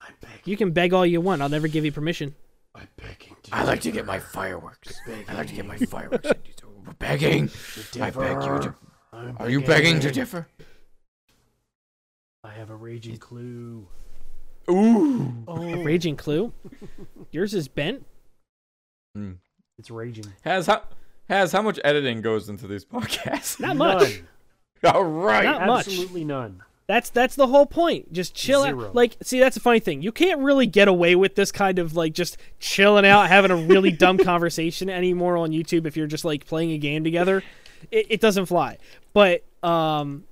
i beg. You can beg all you want. I'll never give you permission. I'm begging to. I like to get my fireworks. I like to get my fireworks. begging. I beg you to. I'm Are you begging. begging to differ? I have a raging clue. Ooh. Oh, raging clue. Yours is bent. it's raging. Has how has how much editing goes into these podcasts? Not much. None. All right. Not much. Absolutely none. That's that's the whole point. Just chill Zero. out. Like, see, that's a funny thing. You can't really get away with this kind of like just chilling out, having a really dumb conversation anymore on YouTube if you're just like playing a game together. It, it doesn't fly. But um,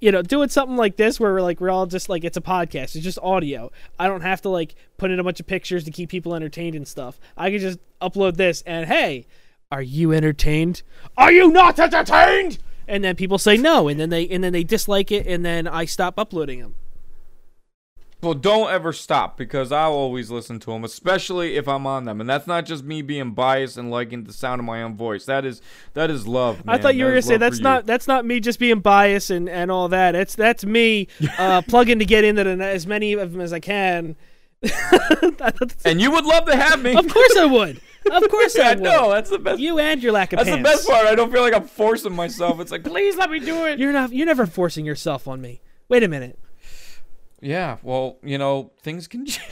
you know, doing something like this where we're like we're all just like it's a podcast. It's just audio. I don't have to like put in a bunch of pictures to keep people entertained and stuff. I can just upload this and hey, are you entertained? Are you not entertained? And then people say no, and then they and then they dislike it, and then I stop uploading them. Well, don't ever stop because I'll always listen to them, especially if I'm on them. And that's not just me being biased and liking the sound of my own voice. That is that is love. I thought you were gonna say that's not you. that's not me just being biased and, and all that. It's that's me uh, plugging to get into the, as many of them as I can. And you would love to have me. of course I would. Of course I I would. know. That's the best. You and your lack of That's pants. the best part. I don't feel like I'm forcing myself. It's like, please let me do it. You're not. You're never forcing yourself on me. Wait a minute. Yeah, well, you know, things can change.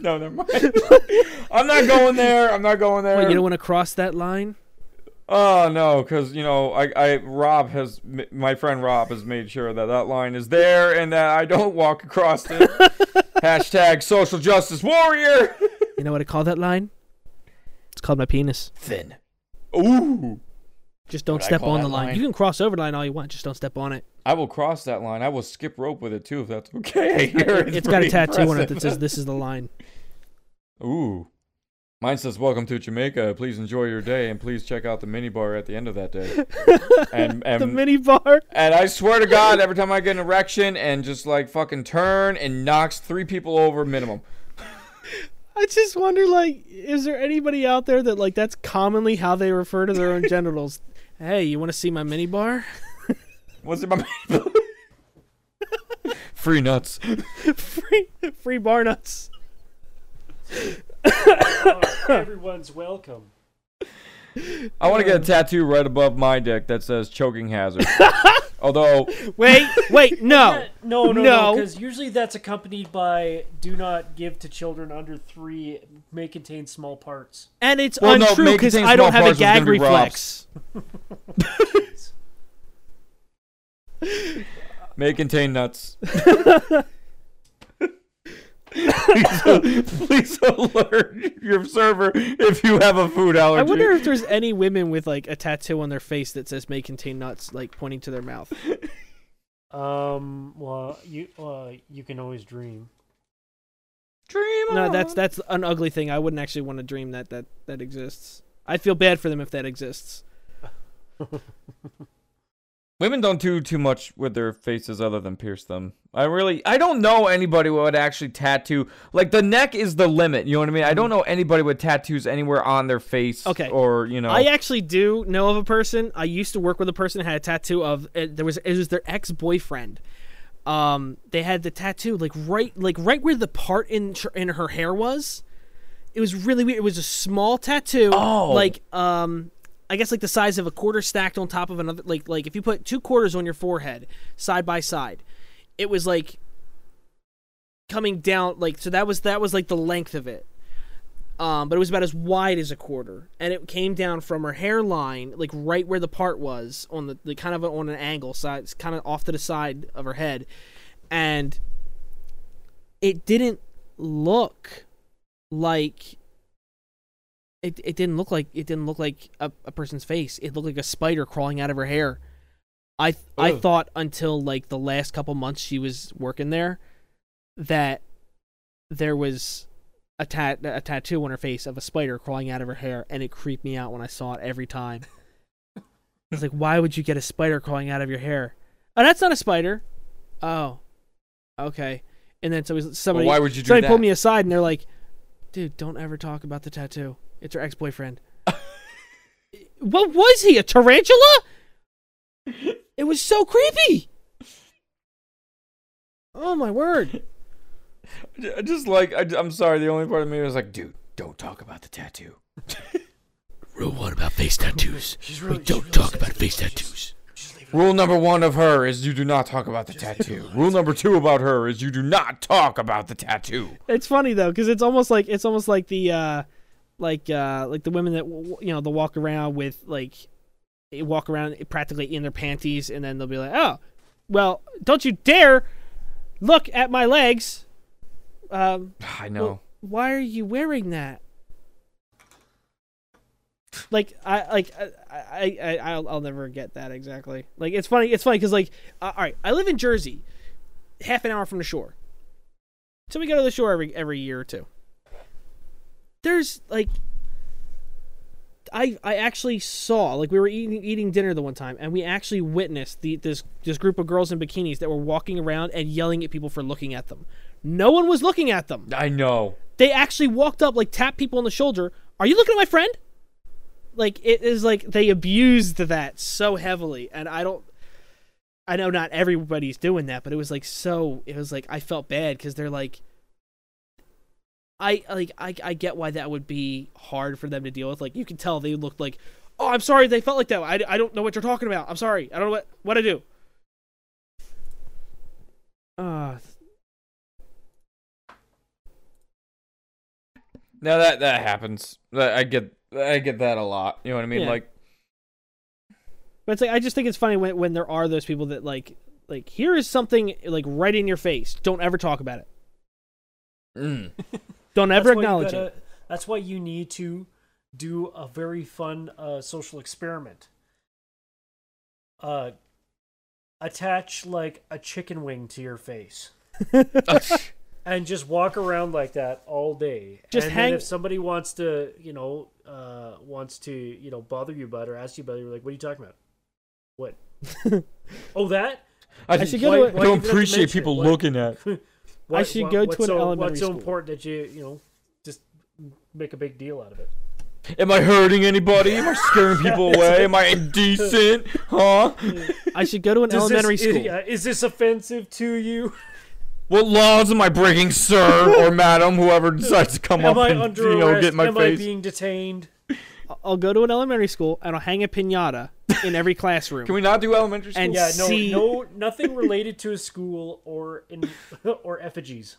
no, never mind. I'm not going there. I'm not going there. Wait, you don't want to cross that line? Oh no, because you know, I, I, Rob has, my friend Rob has made sure that that line is there and that I don't walk across it. Hashtag social justice warrior. You know what I call that line? It's called my penis. Thin. Ooh. Just don't What step on the line. line? You can cross over the line all you want. Just don't step on it. I will cross that line. I will skip rope with it too, if that's okay. It's it's got a tattoo on it that says "This is the line." Ooh. Mine says, "Welcome to Jamaica. Please enjoy your day, and please check out the mini bar at the end of that day." and and The mini bar. and I swear to God, every time I get an erection and just like fucking turn and knocks three people over minimum. I just wonder, like, is there anybody out there that like that's commonly how they refer to their own genitals? Hey, you want to see my mini bar? What's in my free nuts? free, free bar nuts. Everyone's welcome. I want to get a um, tattoo right above my dick that says choking hazard. Although Wait, wait, no. No, no, No. no, because usually that's accompanied by "Do not give to children under three. May contain small parts." And it's Well, untrue because contain I don't have a parts was gonna gag reflex. May contain nuts. please, please alert your server if you have a food allergy. I wonder if there's any women with like a tattoo on their face that says "may contain nuts," like pointing to their mouth. Um. Well, you uh, you can always dream. Dream No, on. that's that's an ugly thing. I wouldn't actually want to dream that that that exists. I'd feel bad for them if that exists. Women don't do too much with their faces other than pierce them. I really, I don't know anybody who would actually tattoo. Like the neck is the limit. You know what I mean? I don't know anybody with tattoos anywhere on their face. Okay. Or you know. I actually do know of a person. I used to work with a person who had a tattoo of it, there was it was their ex boyfriend. Um, they had the tattoo like right like right where the part in in her hair was. It was really weird. It was a small tattoo, Oh. like um, I guess like the size of a quarter stacked on top of another. Like like if you put two quarters on your forehead side by side, it was like coming down like so that was that was like the length of it um, but it was about as wide as a quarter, and it came down from her hairline, like right where the part was on the, the kind of on an angle side, it's kind of off to the side of her head, and it didn't look like it. It didn't look like it didn't look like a, a person's face. It looked like a spider crawling out of her hair. I I thought until like the last couple months she was working there that there was a tat a tattoo on her face of a spider crawling out of her hair, and it creeped me out when I saw it every time. I was like, why would you get a spider crawling out of your hair? Oh, that's not a spider. Oh, okay. And then so Well, somebody why would you do somebody that? pulled me aside, and they're like, "Dude, don't ever talk about the tattoo. It's her ex boyfriend." what was he? A tarantula? It was so creepy. Oh my word! I just like I, am sorry. The only part of me was like, dude, don't talk about the tattoo. Rule one about face tattoos. She's really. Don't talk about face tattoos. Rule number one of her is you do not talk about the tattoo. Rule number two about her is you do not talk about the tattoo. It's funny though, because it's almost like it's almost like the uh, like uh, like the women that you know they walk around with like they walk around practically in their panties, and then they'll be like, "Oh, well, don't you dare look at my legs. Um, I know. well, why are you wearing that? Like I like I I, I I'll, I'll never get that exactly. Like it's funny. It's funny because like uh, all right, I live in Jersey, half an hour from the shore. So we go to the shore every every year or two. There's like I I actually saw like we were eating eating dinner the one time and we actually witnessed the this this group of girls in bikinis that were walking around and yelling at people for looking at them. No one was looking at them. I know. They actually walked up like tapped people on the shoulder. Are you looking at my friend? Like it is like they abused that so heavily and I don't I know not everybody's doing that, but it was like so it was like I felt bad cuz they're like I like I I get why that would be hard for them to deal with. Like you can tell they looked like, "Oh, I'm sorry they felt like that. I, I don't know what you're talking about. I'm sorry. I don't know what what I do." Uh No, that that happens. I get I get that a lot. You know what I mean? Yeah. Like But it's like I just think it's funny when when there are those people that like like here is something like right in your face. Don't ever talk about it. mm. Don't ever acknowledge gotta- it. That's why you need to do a very fun uh, social experiment. Uh, attach like a chicken wing to your face and just walk around like that all day. Just and hang- then if somebody wants to, you know, uh, wants to, you know, bother you about it or ask you about it, you're like, "What are you talking about? What? oh, that? I, I should go to a- why don't even have to appreciate mention it? people What- looking at. What, should what- go to an so, elementary What's so school. important that you, you know, just make a big deal out of it? Am I hurting anybody? Am I scaring people away? Am I indecent? Huh? I should go to an Does elementary this, school. yeah, is this offensive to you? What laws am I breaking, sir or madam, whoever decides to come Am up I and under you know arrest? get in my Am face? I being detained? I'll go to an elementary school and I'll hang a pinata in every classroom. Can we not do elementary school? And- Yeah, no, See- no, nothing related to a school or in or effigies.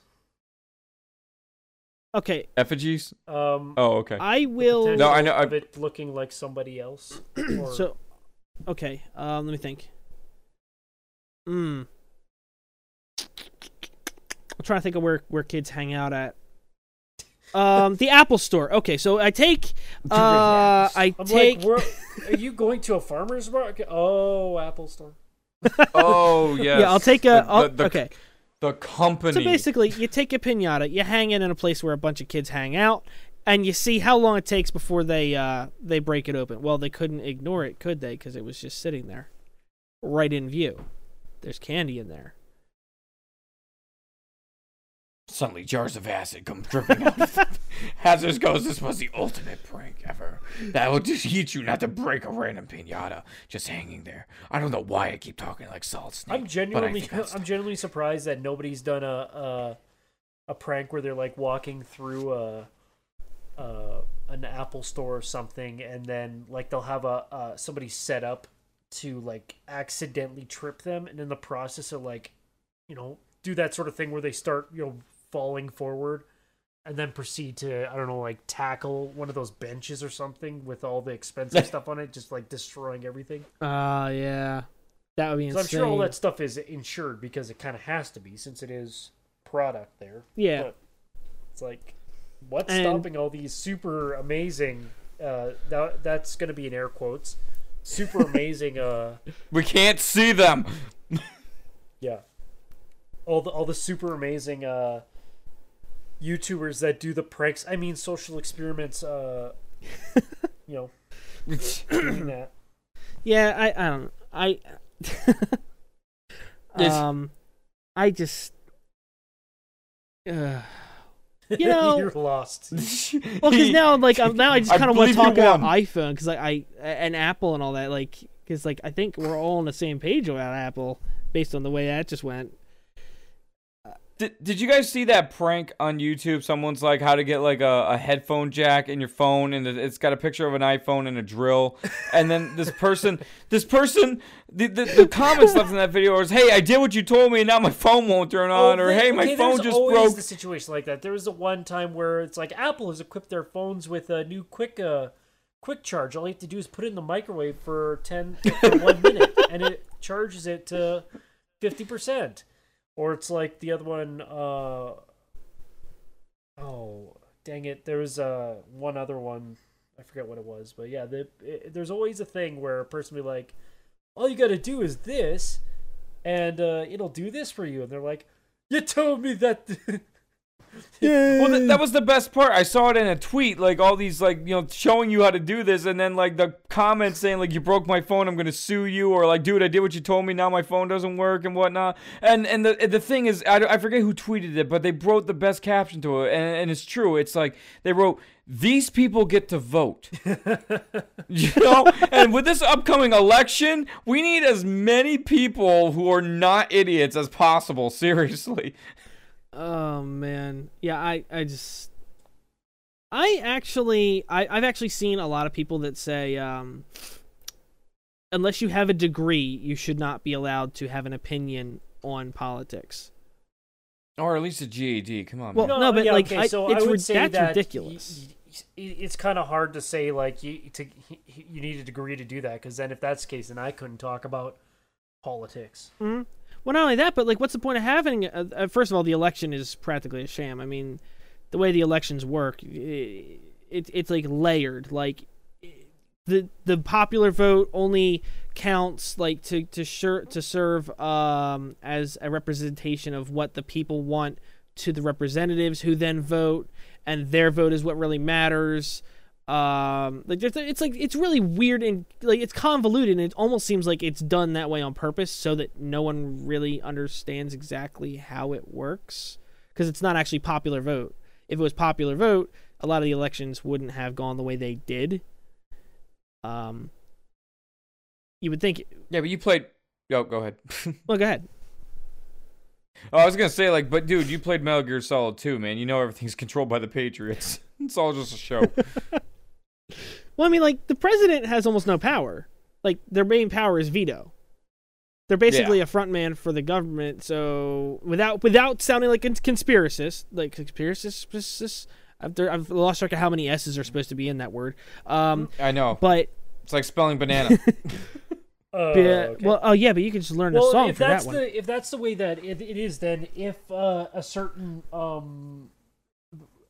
okay, Effigies? Um, Oh, okay. I will. No, I know- I- Of it looking like somebody else. Or, So, okay, um, let me think. Hmm. I'm trying to think of where where kids hang out at. Um, the Apple Store. Okay, so I take. Uh, I I'm take. like, we're, are you going to a farmer's market? Oh, Apple Store. oh, yes. Yeah, I'll take a. The- I'll- the- the- okay, The company. so basically, you take a pinata, you hang it in a place where a bunch of kids hang out, and you see how long it takes before they uh they break it open. Well, they couldn't ignore it, could they? Because it was just sitting there, right in view. There's candy in there. Suddenly, jars of acid come dripping out. Hazards goes, this was the ultimate prank ever. That will just teach you not to break a random pinata just hanging there. I don't know why I keep talking like Solid Snake. I'm genuinely, I'm genuinely surprised that nobody's done a a, a prank where they're like walking through a, uh, an Apple store or something, and then like they'll have a uh, somebody set up to like accidentally trip them, and in the process of like, you know, do that sort of thing where they start you know falling forward. And then proceed to I don't know like tackle one of those benches or something with all the expensive stuff on it, just like destroying everything. Uh yeah. That would be So insane. I'm sure all that stuff is insured because it kind of has to be since it is product there. Yeah. But it's like, what's And- stopping all these super amazing? Uh, that that's gonna be in air quotes. Super amazing. Uh, We can't see them. yeah. All the all the super amazing uh, YouTubers that do the pranks. I mean, social experiments. Uh, you know, doing that. Yeah, I I don't I um I just uh, you know you're lost. well because now like I'm, now I just kind of want to talk about iPhone because like I and Apple and all that like because like I think we're all on the same page about Apple based on the way that just went. Did, did you guys see that prank on YouTube? Someone's like how to get like a, a headphone jack in your phone, and it- it's got a picture of an iPhone and a drill. And then this person, this person, the, the, the comments left in that video was, "Hey, I did what you told me, and now my phone won't turn on," or there- "Hey, my Oh, okay, phone just always broke." the situation like that. There was a one time where it's like Apple has equipped their phones with a new quick uh quick charge. All you have to do is put it in the microwave for ten for one minute, and it charges it to fifty percent, or it's like the other one. Uh, oh, dang it! There was uh one other one. I forget what it was, but yeah, the, it, there's always a thing where a person will be like, "All you got to do is this, and uh, it'll do this for you," and they're like, "You told me that." Well, th- that was the best part. I saw it in a tweet, like all these, like you know, showing you how to do this, and then like the comments saying like you broke my phone, I'm gonna sue you, or like, dude, I did what you told me, now my phone doesn't work and whatnot. And and the the thing is, I, I forget who tweeted it, but they wrote the best caption to it, and, and it's true. It's like they wrote. These people get to vote. you know? And with this upcoming election, we need as many people who are not idiots as possible, seriously. Oh man, yeah. I I just I actually I I've actually seen a lot of people that say um, unless you have a degree, you should not be allowed to have an opinion on politics. Or at least a GED. Come on. Well, man. no, but, like, I- so it's I would say that's that ridiculous. y- y- it's kind of hard to say like you to you need a degree to do that because then if that's the case, then I couldn't talk about politics. Well, not only that, but like, what's the point of having? Uh, uh, first of all, the election is practically a sham. I mean, the way the elections work, it, it it's like layered. Like the the popular vote only counts like to to sure to serve um as a representation of what the people want to the representatives who then vote and their vote is what really matters um like there's, it's like it's really weird and like it's convoluted and it almost seems like it's done that way on purpose so that no one really understands exactly how it works because it's not actually popular vote if it was popular vote a lot of the elections wouldn't have gone the way they did um you would think Yeah, but you played. Oh, go ahead. well go ahead oh, I was gonna say like, but dude, you played Metal Gear Solid 2, man. You know everything's controlled by the Patriots. it's all just a show. Well, I mean, like the president has almost no power. Like their main power is veto. They're basically a front man for the government. So without without sounding like a conspiracist, like conspiracist, I've, I've lost track of how many s's are supposed to be in that word. Um, I know. but It's like spelling banana. Uh, yeah, okay. well, oh yeah, but you can just learn well, a song if for that's that one. the if that's the way that it, it is, then if uh, a certain um,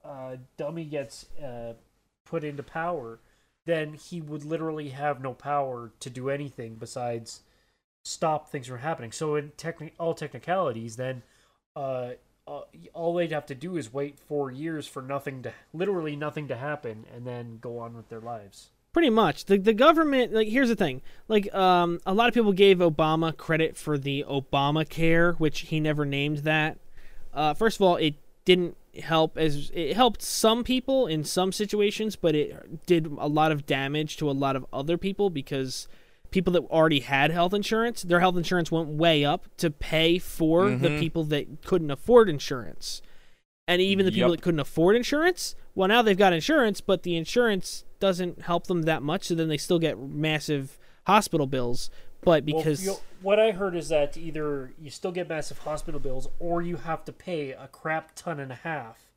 uh, dummy gets uh, put into power, then he would literally have no power to do anything besides stop things from happening. So in techni- all technicalities, then uh, uh, all they'd have to do is wait four years for nothing to literally nothing to happen, and then go on with their lives. Pretty much. The the government like here's the thing. Like um a lot of people gave Obama credit for the Obamacare, which he never named that. Uh first of all, it didn't help as it helped some people in some situations, but it did a lot of damage to a lot of other people because people that already had health insurance, their health insurance went way up to pay for the Mhm. people that couldn't afford insurance. And even the people Yup. that couldn't afford insurance, well, now they've got insurance, but the insurance doesn't help them that much. So then they still get massive hospital bills. But Well, because you- what I heard is that either you still get massive hospital bills, or you have to pay a crap ton and a half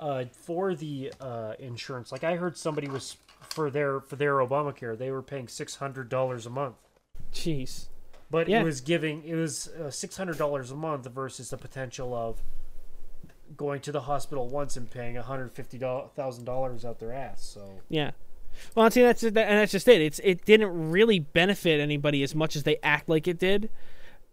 uh, for the uh, insurance. Like I heard somebody was for their for their Obamacare, they were paying six hundred dollars a month, jeez, but Yeah. it was giving it was uh, six hundred dollars a month versus the potential of going to the hospital once and paying one hundred fifty thousand dollars out their ass. So yeah. Well, see, that's it, and that's just it. It's it didn't really benefit anybody as much as they act like it did.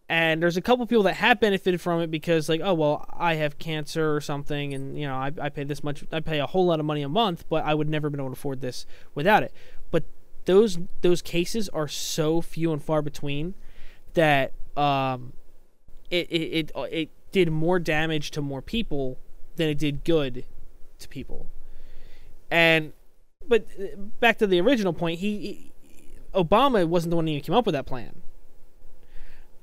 And there's a couple people that have benefited from it because, like, oh well, I have cancer or something, and you know, I, I pay this much, I pay a whole lot of money a month, but I would never have been able to afford this without it. But those those cases are so few and far between that um, it it it, it did more damage to more people than it did good to people. And but uh, back to the original point, he, he Obama wasn't the one who even came up with that plan.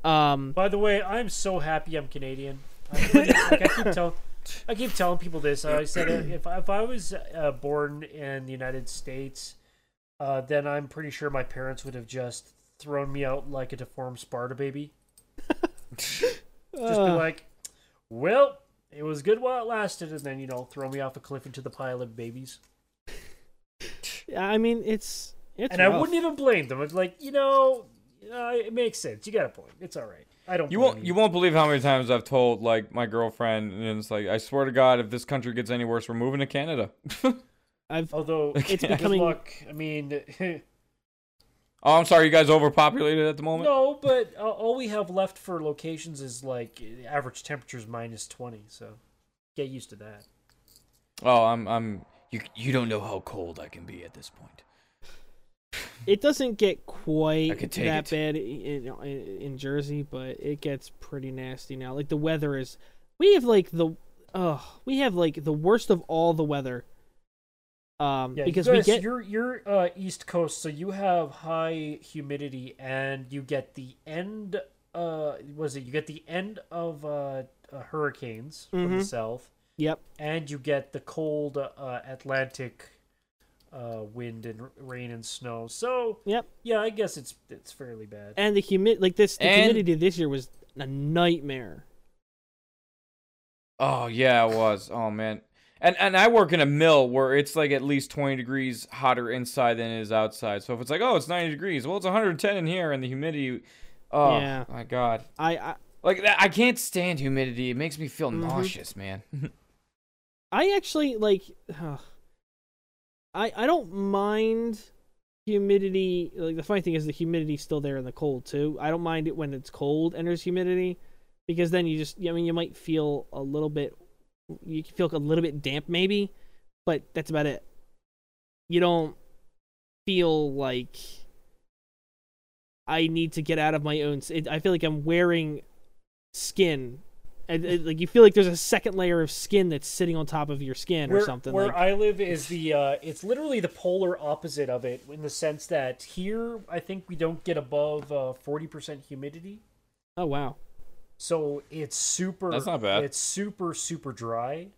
Um, By the way, I'm so happy I'm Canadian. I, like, I keep telling, I keep telling people this. I said uh, if if I was uh, born in the United States, uh, then I'm pretty sure my parents would have just thrown me out like a deformed Sparta baby. just be uh, like, well, it was good while it lasted, and then you know throw me off a cliff into the pile of babies. I mean, it's it's and I wouldn't even blame them. It's like you know, uh, it makes sense. You got a point. It's all right. I don't. You won't you won't believe how many times I've told like my girlfriend and it's like I swear to God if this country gets any worse we're moving to Canada. I've Although It's good becoming- luck. I mean, oh, I'm sorry, you guys overpopulated at the moment. no, but uh, all we have left for locations is like average temperatures minus twenty. So get used to that. Oh, I'm I'm you you don't know how cold I can be at this point. it doesn't get quite I could take that it. bad in, in, in Jersey, but it gets pretty nasty now. Like the weather is, we have like the, oh, we have like the worst of all the weather. Um, Yeah, because you we guys, get you're you're uh, East Coast, so you have high humidity, and you get the end. Uh, was it you get the end of uh, uh hurricanes from the Mhm. south, yep, and you get the cold uh, Atlantic uh, wind and r- rain and snow. So yep, yeah, I guess it's it's fairly bad. and the humid like this the And- humidity this year was a nightmare. Oh yeah, it was. Oh man. And and I work in a mill where it's like at least 20 degrees hotter inside than it is outside. So if it's like, "Oh, it's 90 degrees." Well, it's 110 in here and the humidity Oh Yeah. my god. I, I Like I can't stand humidity. It makes me feel Mhm. nauseous, man. I actually like. Uh, I I don't mind humidity. Like the funny thing is the humidity's still there in the cold too. I don't mind it when it's cold and there's humidity, because then you just. I mean, you might feel a little bit. You feel a little bit damp maybe, but that's about it. You don't feel like I need to get out of my own. It, I feel like I'm wearing skin. And, and, like you feel like there's a second layer of skin that's sitting on top of your skin or something. Where like, I live is the uh, it's literally the polar opposite of it in the sense that here I think we don't get above uh, forty percent humidity, oh wow. so it's super. That's not bad. It's super super dry.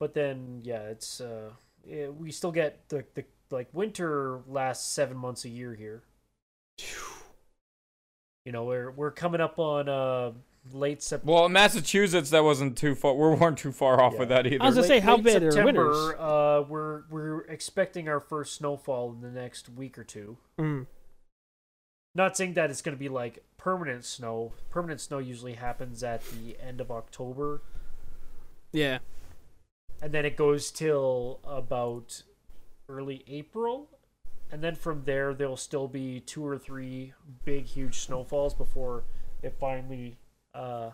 But then yeah, it's uh, yeah, we still get the the like winter lasts seven months a year here. You know we're we're coming up on uh late September. well, in Massachusetts, that wasn't too far. We weren't too far off Yeah. with that either. I was gonna say, how bad are winters? Uh, we're we're expecting our first snowfall in the next week or two. Mm. Not saying that it's going to be like permanent snow. Permanent snow usually happens at the end of October, Yeah. and then it goes till about early April, and then from there there'll still be two or three big, huge snowfalls before it finally, uh,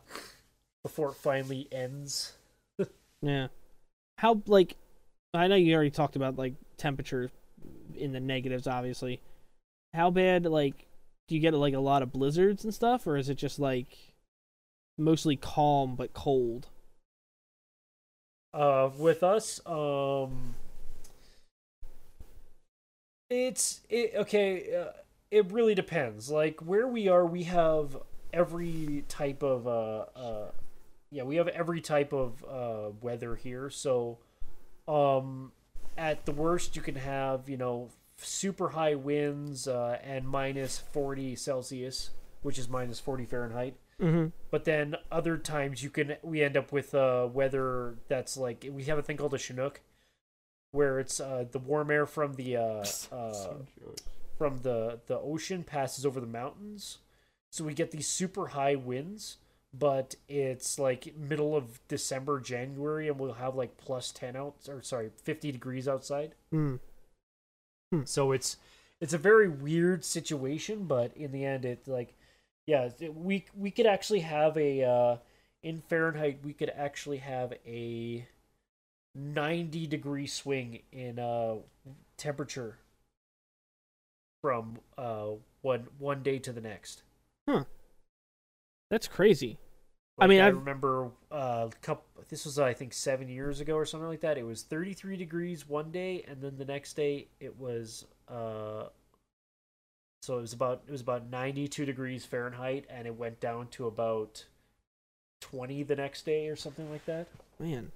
before it finally ends. Yeah. How like I know you already talked about like temperature in the negatives obviously. How bad like do you get like a lot of blizzards and stuff or is it just like mostly calm but cold? Uh, with us, um, it's it okay. Uh, it really depends. Like where we are, we have every type of uh, uh, yeah, we have every type of uh weather here. So, um, at the worst, you can have you know super high winds uh, and minus forty Celsius, which is minus forty Fahrenheit Mm-hmm. but then other times you can we end up with uh weather that's like we have a thing called a chinook where it's uh the warm air from the uh, uh from the the ocean passes over the mountains so we get these super high winds but it's like middle of december january and we'll have like plus 10 out or sorry 50 degrees outside. Mm. so it's it's a very weird situation but in the end it like yeah we we could actually have a uh in fahrenheit we could actually have a 90 degree swing in uh temperature from uh one one day to the next That's crazy. I mean, I I've- remember uh, couple. This was I think seven years ago or something like that. It was 33 degrees one day, and then the next day it was. Uh, so it was about it was about 92 degrees Fahrenheit, and it went down to about 20 the next day or something like that. Man.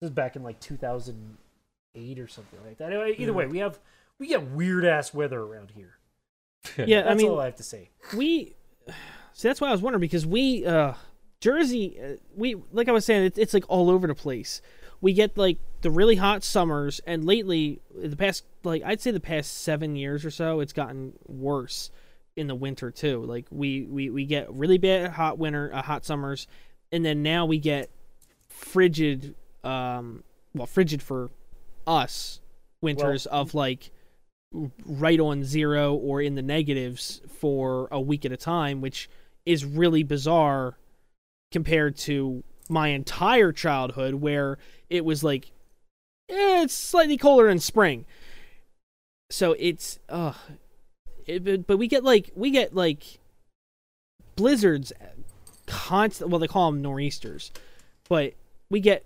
This is back in like 2008 or something like that. Anyway, either Yeah. way, we have we get weird ass weather around here. Yeah, That's I mean all I have to say. we see that's why I was wondering because we uh Jersey uh, we like I was saying it, it's like all over the place. We get like the really hot summers and lately the past like I'd say the past 7 years or so it's gotten worse in the winter too. Like we we we get really bad hot winter, uh, hot summers, and then now we get frigid, um, well, frigid for us winters of like right on zero or in the negatives for a week at a time, which is really bizarre compared to my entire childhood where it was like eh, it's slightly colder in spring. So it's uh it, but- we get like we get like blizzards constant well they call them nor'easters but we get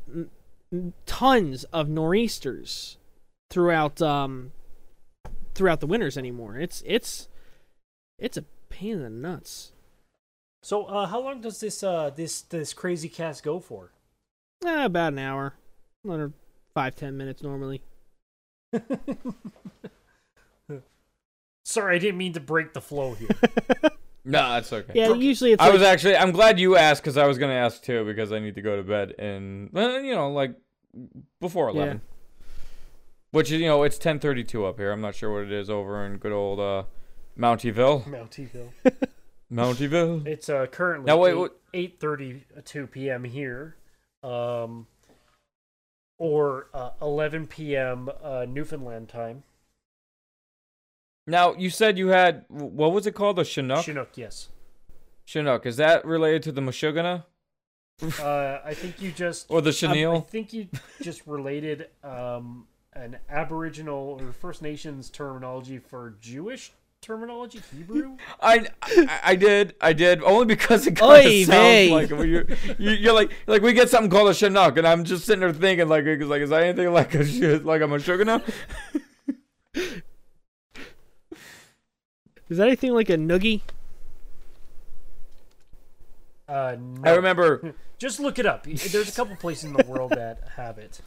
tons of nor'easters throughout um throughout the winters anymore it's it's it's a pain in the nuts So, uh, how long does this uh this this crazy cast go for? eh, about an hour another five ten minutes normally Sorry, I didn't mean to break the flow here. No, that's okay. yeah usually it's I like, was actually. I'm glad you asked because I was gonna ask too because I need to go to bed and well, you know like before Yeah. Which is you know it's 10:32 up here. I'm not sure what it is over in good old uh, Mountieville. Mountieville. Mountieville. It's uh currently Now, wait, eight, what- 8:32 p.m. here, um, or uh, 11 p.m. Uh, Newfoundland time. Now you said you had what was it called? The Chinook. Chinook, yes. Chinook. Is that related to the Meshuggah Uh, I think you just or the Chenille? I think you just related um an Aboriginal or First Nations terminology for Jewish terminology, Hebrew. I, I I did I did only because it kind Oy of vey. sounds like when you're, you- you're like like we get something called a Chinook and I'm just sitting there thinking like it's like is that anything like a shit like I'm a sugar now? is that anything like a noogie Uh, no. I remember Just look it up. There's a couple places in the world that have it.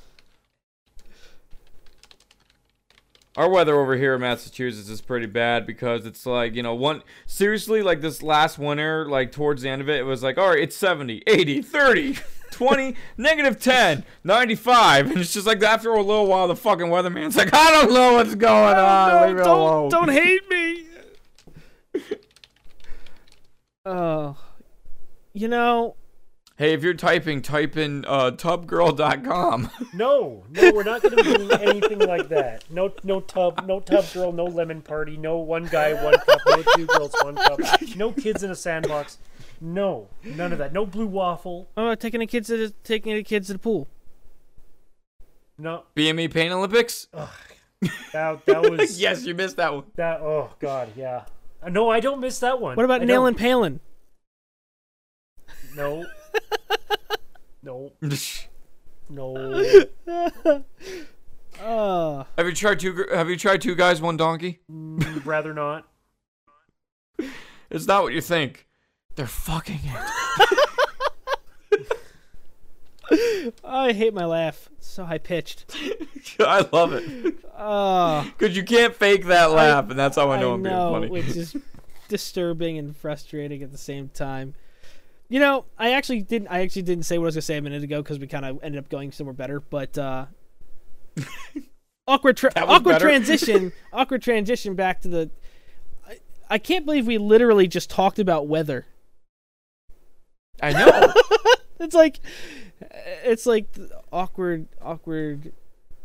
Our weather over here in Massachusetts is pretty bad because it's like, you know, one seriously like this last winter, like towards the end of it, it was like, all right, it's 70, 80, 30, 20, negative 10, 95. And it's just like after a little while, the fucking weatherman's like, I don't know what's going on. Alone. don't, don't hate me. Oh, you know, Hey, if you're typing, type in uh, tubgirl.com. No, no, we're not going to be doing anything like that. No, no tub, no tub girl, no lemon party, no one guy, one cup, no two girls, one cup, no kids in a sandbox. No, none of that. No blue waffle. I'm not taking the kids to the, taking the kids to the pool. No, BME Pain Olympics? that that was yes, you missed that one. that. Oh God, yeah. No, I don't miss that one. What about I Nail don't. and Palin? No. No, no. Oh, have you tried two? Have you tried two guys, one donkey? Mm, rather not. It's not what you think. They're fucking it. I hate my laugh. It's so high pitched. I love it because you can't fake that laugh, and that's how I know I I'm know, being funny. which is disturbing and frustrating at the same time. You know, I actually didn't. I actually didn't say what I was gonna say a minute ago because we kind of ended up going somewhere better. But uh, awkward, tra- awkward better. transition. awkward transition back to the. I, I can't believe we literally just talked about weather. I know. It's like, it's like awkward, awkward.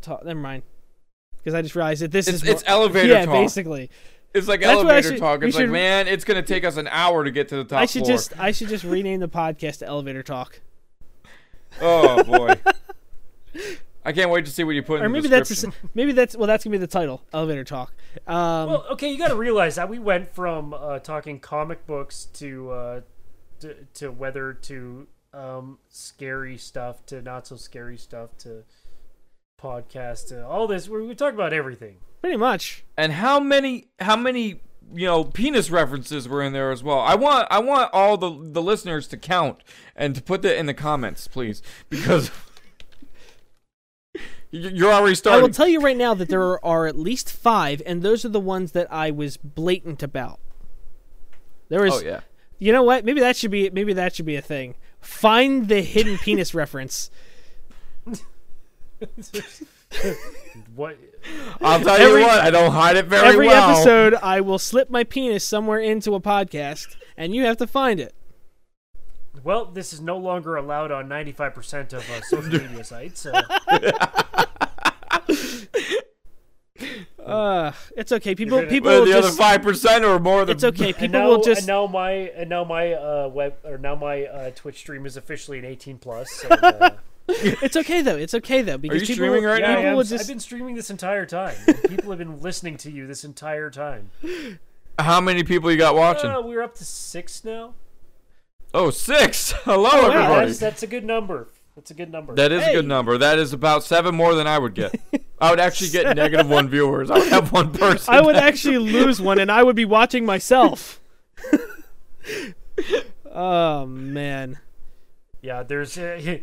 Talk. Never mind. Because I just realized that this It's- is it's more- elevator yeah, talk. basically. It's like That's elevator should- talk. we It's like, man, it's gonna take us an hour to get to the top I should floor. just I should just rename the podcast to Elevator Talk. Oh boy. I can't wait to see what you put in Or the maybe that's a, maybe that's well that's gonna be the title Elevator Talk. Um, Well, okay, you got to realize that we went from uh, talking comic books to uh, to, to weather to um, scary stuff to not so scary stuff to podcast to all this. We, we talk about everything. pretty much. and how many how many you know penis references were in there as well i want i want all the the listeners to count and to put that in the comments please because you- you're already starting. I will tell you right now that there are at least five, and those are the ones that I was blatant about. There was, oh yeah you know what? Maybe that should be maybe that should be a thing. Find the hidden penis reference. what? I'll tell Every- you what, I don't hide it very Every well. episode, I will slip my penis somewhere into a podcast, and you have to find it. Well, this is no longer allowed on 95% of uh, social media sites. So. Uh, it's okay. People, gonna- people Well, will the other five percent or more. Of the, It's okay. People now, will just. and now my and now my uh, web or now my uh, Twitch stream is officially an 18 plus. So, uh, It's okay though. It's okay though because you people, streaming right yeah, now? I people am, will I've been streaming this entire time. People have been listening to you this entire time. How many people you got watching? Uh, we're up to six now. oh, six. Hello, wow. everybody. That's, that's a good number. That's a good number. That is a good number. That is about seven more than I would get. I would actually get negative one viewers. I would have one person. I would actually lose one, and I would be watching myself. oh man. Yeah, there's uh,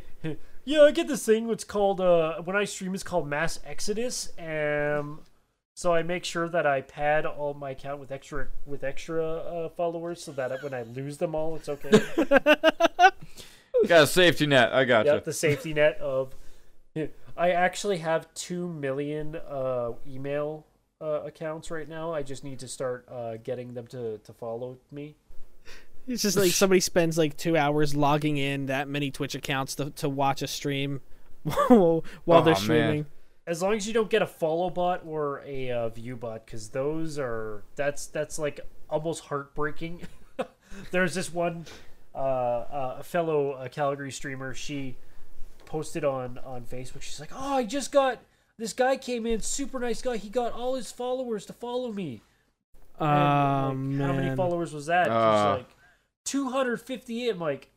yeah, I get this thing. It's called uh, when I stream, it's called Mass Exodus. Um, so I make sure that I pad all my account with extra with extra uh, followers, so that when I lose them all, it's okay. got a safety net. I got yeah, you. the safety net of. I actually have two million uh, email uh, accounts right now. I just need to start uh, getting them to, to follow me. It's just like somebody spends like two hours logging in that many Twitch accounts to, to watch a stream while they're Aw, man. streaming. As long as you don't get a follow bot or a uh, view bot, because those are that's that's like almost heartbreaking. There's this one uh, uh, a fellow uh, Calgary streamer. She posted on on Facebook. She's like, "Oh, I just got this guy came in, super nice guy. He got all his followers to follow me." Oh And, like, How many followers was that? Uh. She's like, 258. I'm like,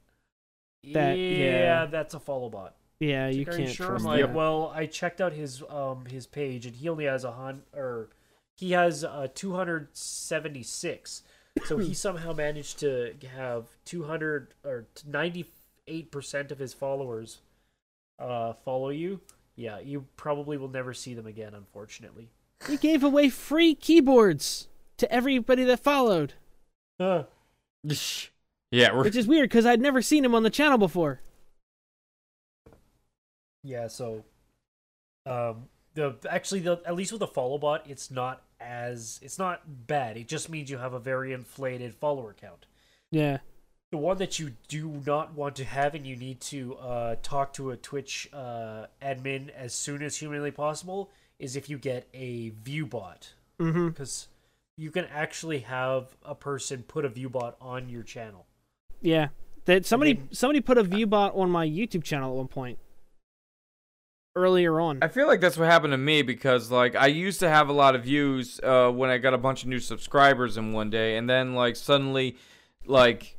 That- yeah, yeah. that's a follow bot. Yeah, you can't you sure? I'm trust like, that. well, I checked out his um his page and he only has a hun or he has uh 276. So he somehow managed to have 200 or 98 percent of his followers uh follow you. Yeah, you probably will never see them again, unfortunately. You gave away free keyboards to everybody that followed, Huh. Yeah, we're which is weird because I'd never seen him on the channel before. Yeah, so um the actually the at least with the follow bot, it's not as it's not bad. It just means you have a very inflated follower count. Yeah. The one that you do not want to have and you need to uh, talk to a Twitch uh, admin as soon as humanly possible is if you get a view bot. Mm-hmm. Because you can actually have a person put a view bot on your channel. Yeah. That somebody then- somebody put a view bot on my YouTube channel at one point. Earlier on. I feel like that's what happened to me because like I used to have a lot of views uh, when I got a bunch of new subscribers in one day, and then like suddenly, like,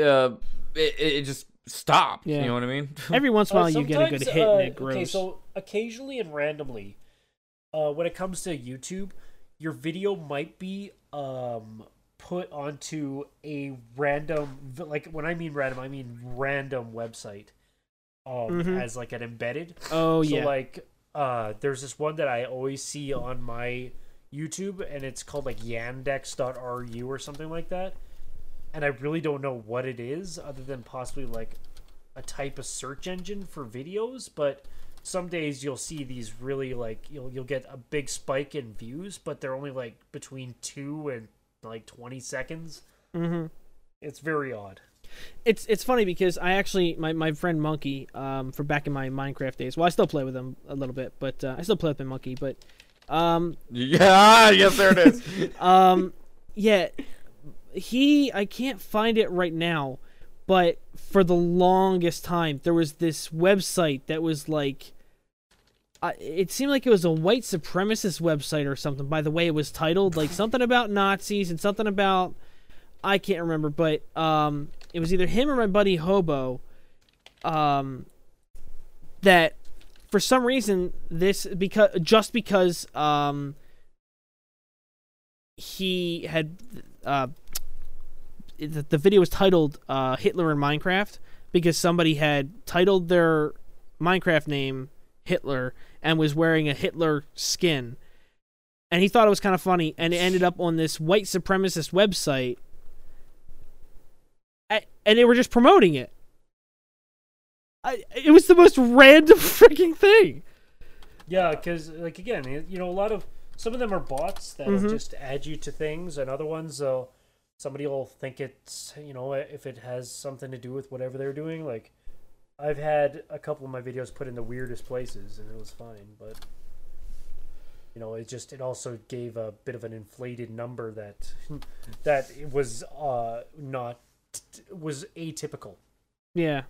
uh, it, it just stopped. Yeah. You know what I mean? Every once in a Uh, while you get a good sometimes, hit and uh, it grows. Okay, so occasionally and randomly, uh, when it comes to YouTube, your video might be um, put onto a random, like when I mean random, I mean random website, um, Mhm. as like an embedded. oh so yeah. like, uh, there's this one that I always see on my YouTube, and it's called like Yandex.ru or something like that. And I really don't know what it is, other than possibly like a type of search engine for videos. But some days you'll see these really like you'll you'll get a big spike in views, but they're only like between two and like twenty seconds. mm-hmm. It's very odd. It's it's funny because I actually my, my friend Monkey um from back in my Minecraft days. Well, I still play with him a little bit, but uh, I still play with my Monkey. But um yeah, yes, there it is. um yeah, he I can't find it right now, but for the longest time there was this website that was like. Uh, it seemed like it was a white supremacist website or something. By the way, it was titled like something about Nazis and something about I can't remember, but um, it was either him or my buddy Hobo. Um, that for some reason this because just because um he had uh the, the video was titled uh Hitler in Minecraft because somebody had titled their Minecraft name Hitler and was wearing a Hitler skin. And he thought it was kind of funny and it ended up on this white supremacist website and they were just promoting it. I, it was the most random freaking thing. Yeah, because like again, you know, a lot of some of them are bots that'll Mhm. just add you to things, and other ones, they'll somebody will think it's you know if it has something to do with whatever they're doing. Like I've had a couple of my videos put in the weirdest places, and it was fine, but you know, it just it also gave a bit of an inflated number that that it was uh not was atypical. Yeah.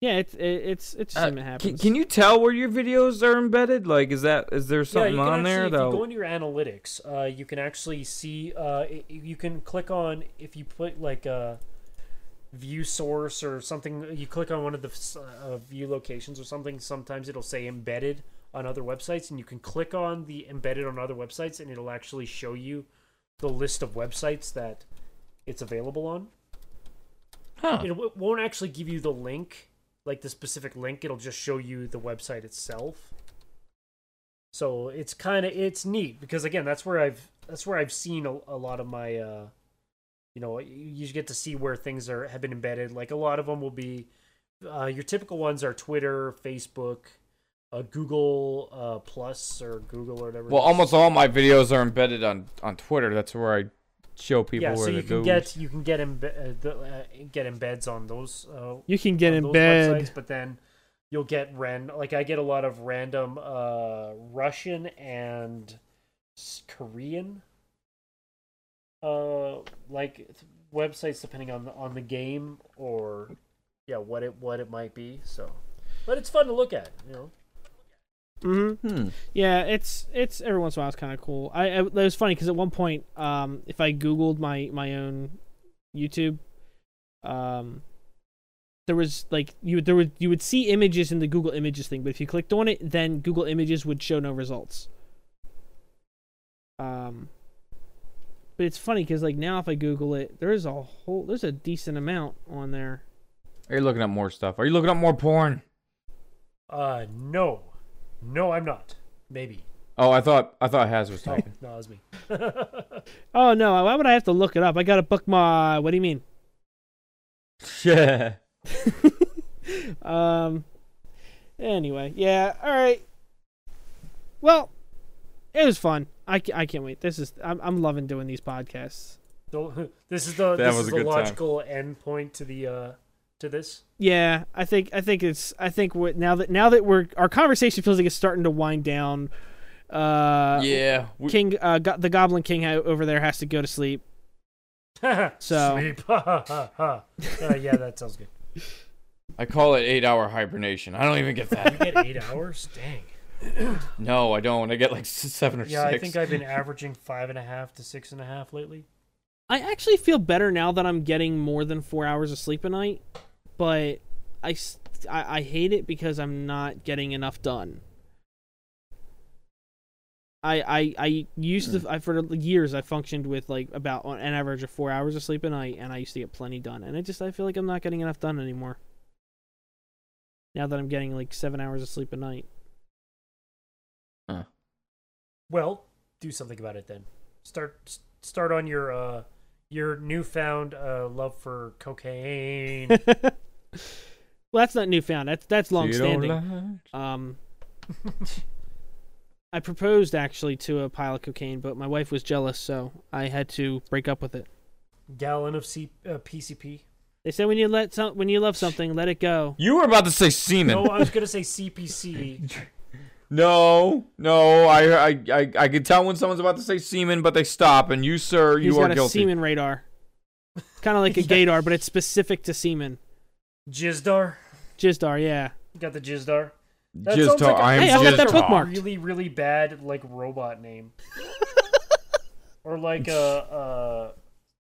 Yeah, it's it's it's a Uh, it can, happens. can you tell where your videos are embedded? Like, is that is there something yeah, on actually, there if though? you go into your analytics, uh, you can actually see. Uh, you can click on if you put like a view source or something. You click on one of the uh, view locations or something. Sometimes it'll say embedded on other websites, and you can click on the embedded on other websites, and it'll actually show you the list of websites that it's available on. Huh. It w- won't actually give you the link, like the specific link. It'll just show you the website itself. So it's kind of it's neat because again, that's where I've that's where I've seen a, a lot of my, uh, you know, you, you get to see where things are have been embedded. Like a lot of them will be, uh, your typical ones are Twitter, Facebook, uh, Google uh, Plus or Google or whatever. Well, almost all my videos are embedded on on Twitter. That's where I show people yeah. where So you can go. get you can get embe- uh, the, uh, get embeds on those. Uh, You can get on in those but then you'll get ran like I get a lot of random uh Russian and Korean uh like websites depending on the, on the game or yeah what it what it might be so but it's fun to look at you know Mm-hmm. Hmm. Yeah, it's it's every once in a while it's kind of cool. I, I it was funny because at one point, um, if I googled my my own YouTube, um, there was like you would there would you would see images in the Google Images thing, but if you clicked on it, then Google Images would show no results. Um, but it's funny because like now if I Google it, there's a whole there's a decent amount on there. Are you looking up more stuff? Are you looking up more porn? uh no no I'm not maybe Oh, I thought I thought Haz was talking. no it was me Oh no, why would I have to look it up? I got to book my. What do you mean? Yeah. um. Anyway, yeah. All right. Well, it was fun. I, I can't wait. This is I'm I'm loving doing these podcasts. so, this is the That this was is a the good time. logical end point to the uh to this Yeah, I think I think it's I think what now that now that we're our conversation feels like it's starting to wind down. Uh, yeah. we- King, uh, go- the Goblin King over there has to go to sleep. So- sleep. Ha, ha, ha. Uh, yeah, that sounds good. I call it eight hour hibernation. I don't even get that. You that. get eight hours? Dang. no, I don't. I get like seven or Yeah, six. I think I've been averaging five and a half to six and a half lately. I actually feel better now that I'm getting more than four hours of sleep a night, but I I hate it because I'm not getting enough done. I, I, I used to I for years I functioned with like about on an average of four hours of sleep a night and I used to get plenty done and I just I feel like I'm not getting enough done anymore. Now that I'm getting like seven hours of sleep a night. Well, do something about it then. Start start on your uh your newfound uh love for cocaine. well, that's not newfound. That's that's long standing. Um, I proposed actually to a pile of cocaine, but my wife was jealous, so I had to break up with it. Gallon of C- uh, PCP. They said when you let some, when you love something, let it go. You were about to say semen. No, I was gonna say CPC. No, no, I, I, I, I can tell when someone's about to say semen, but they stop, and you, sir, you He's are got a guilty. semen radar. Kind of like a Yeah. gaydar, but it's specific to semen. Jizdar. Jizdar, yeah. You got the Jizdar. That Just sounds like a- I am Hey, I've got that talk. bookmarked. Really, really bad like robot name. or like a uh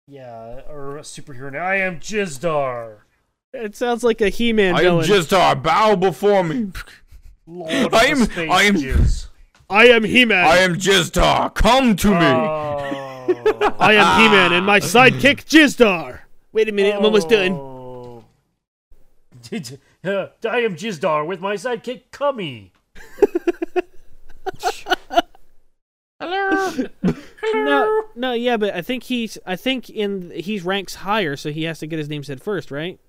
yeah, or a superhero name. I am Jizdar. It sounds like a He-Man I am villain. just a bow before me. Lord I the am- space I am- Jizz. I am He-Man. I am just a come to me. Oh. I am He-Man, and my sidekick Jizdar. Wait a minute, I'm almost done. Oh. I am Jizdar with my sidekick Cummy. Hello. No, no, yeah, but I think he's, I think in he's ranks higher, so he has to get his name said first, right?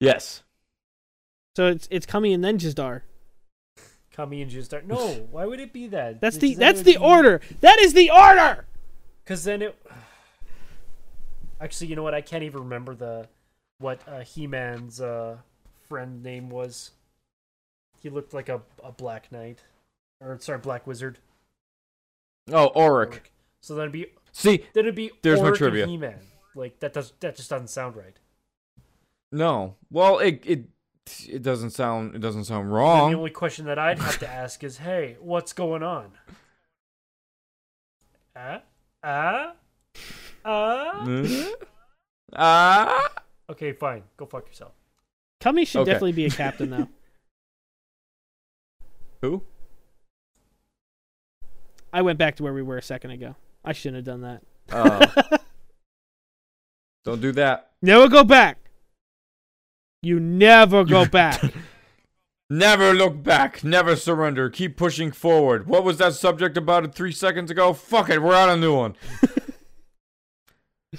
Yes. So it's it's coming and then Jizdar. Come in and just start. No, why would it be that? That's the that's the order. That is the order. Because then it. Actually, you know what? I can't even remember the what uh, He-Man's uh, friend name was. He looked like a, a Black Knight, or sorry, Black Wizard. Oh, Orko. So then it'd be See, then it'd be There's my Orko and trivia. He-Man. Like that does that just doesn't sound right. no. Well, it it it doesn't sound it doesn't sound And the only question that I'd have to ask is, "Hey, what's going on?" Ah, ah, ah. Ah. Okay, fine. Go fuck yourself. Cummy should Okay. definitely be a captain though. Who? I went back to where we were a second ago. I shouldn't have done that. Uh, don't do that. Never go back. You never go back. Never look back. Never surrender. Keep pushing forward. What was that subject about it three seconds ago? Fuck it. We're on a new one.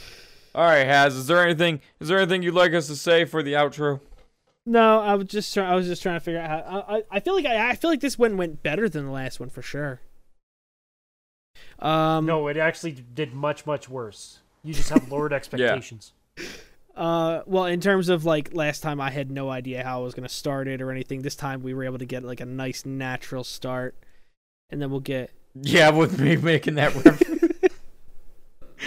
All right, Haz. Is there anything? Is there anything you'd like us to say for the outro? no, I was just trying. I was just trying to figure out how. I, I, I feel like I, I feel like this one went better than the last one for sure. Um. No, it actually did much, much worse. You just have lowered expectations. Uh. Well, in terms of like last time, I had no idea how I was gonna start it or anything. This time, we were able to get like a nice natural start, and then we'll get. Yeah, with me making that reference.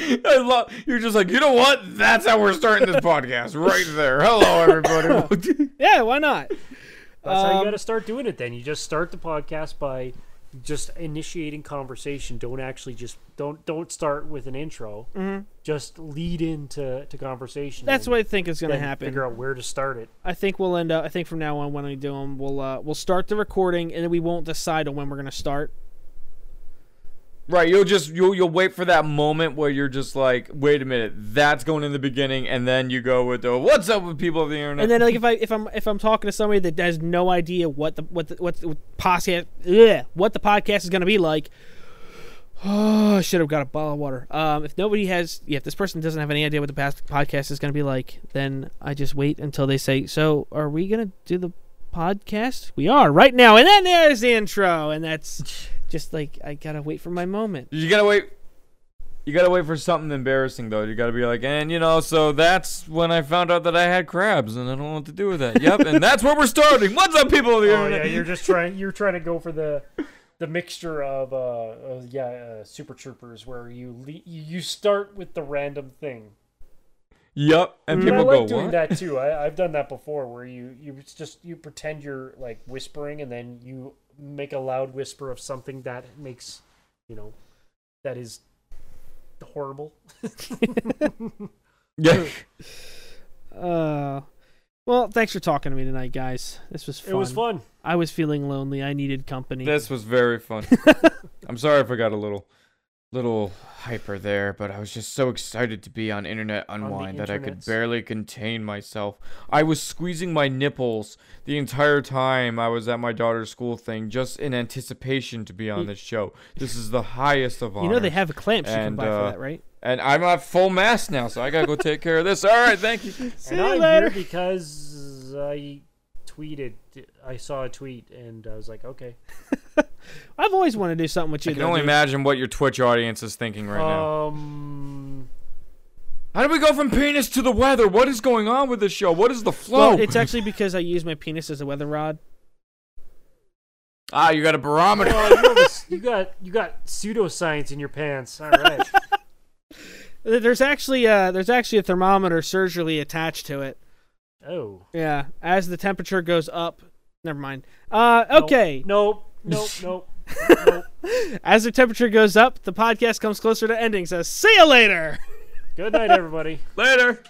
I love. You're just like, you know what? That's how we're starting this podcast right there. Hello, everybody. Yeah. Why not? That's how you Um, got to start doing it. Then you just start the podcast by just initiating conversation. Don't actually just don't don't start with an intro. Mhm. Just lead into to conversation. That's what I think is gonna happen. Figure out where to start it. I think we'll end up. I think from now on, when we do them, we'll uh, we'll start the recording, and then we won't decide on when we're gonna start. Right, you'll just you'll you'll wait for that moment where you're just like, wait a minute, that's going in the beginning, and then you go with the what's up with people of the internet. And then like if I if I'm if I'm talking to somebody that has no idea what the what the what the podcast ugh, what the podcast is gonna be like. Oh, I should have got a bottle of water. Um, if nobody has, yeah, if this person doesn't have any idea what the past podcast is going to be like, then I just wait until they say, "So, are we going to do the podcast?" We are right now, and then there's the intro, and that's just like I gotta wait for my moment. you gotta wait. You gotta wait for something embarrassing though. You gotta be like, and you know, so that's when I found out that I had crabs, and I don't know what to do with that. Yep, and that's where we're starting. What's up, people Oh yeah, you're just trying. You're trying to go for the the mixture of uh, uh yeah uh, super troopers where you le- you start with the random thing. Yep, and And I people like go, doing what? that too. I, I've done that before, where you you just you pretend you're like whispering, and then you make a loud whisper of something that makes you know that is horrible. Yeah. Uh, well, thanks for talking to me tonight, guys. This was fun. It was fun. I was feeling lonely. I needed company. This was very fun. I'm sorry if I got a little, little hyper there, but I was just so excited to be on Internet Unwind that I could barely contain myself. I was squeezing my nipples the entire time I was at my daughter's school thing, just in anticipation to be on this show. This is the highest of honors. you know they have clamps you can And, buy for uh, that, right? and I'm at full mast now, so I gotta go take care of this. All right, thank you. See and you I'm later. here because I tweeted. I saw a tweet, and I was like, okay. I've always wanted to do something with you. I can though, only dude. imagine what your Twitch audience is thinking right now. Um. How do we go from penis to the weather? What is going on with this show? What is the flow? Well, it's actually because I use my penis as a weather rod. ah, you got a barometer. Well, you, know this, you got you got pseudoscience in your pants. All right. There's actually uh there's actually a thermometer surgically attached to it. Oh. Yeah, as the temperature goes up. Never mind. Uh, okay. Nope. Nope. Nope. nope. As the temperature goes up, the podcast comes closer to ending. So see you later. Good night, everybody. Later.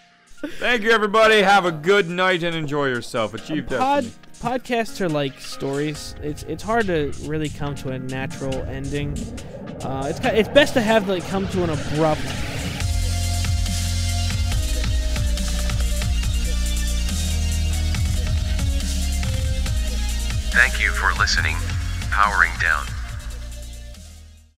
Thank you, everybody. Have a good night and enjoy yourself. Achieve Pod destiny. podcasts are like stories. It's it's hard to really come to a natural ending. Uh, it's ki- it's best to have like come to an abrupt. Thank you for listening. Powering down.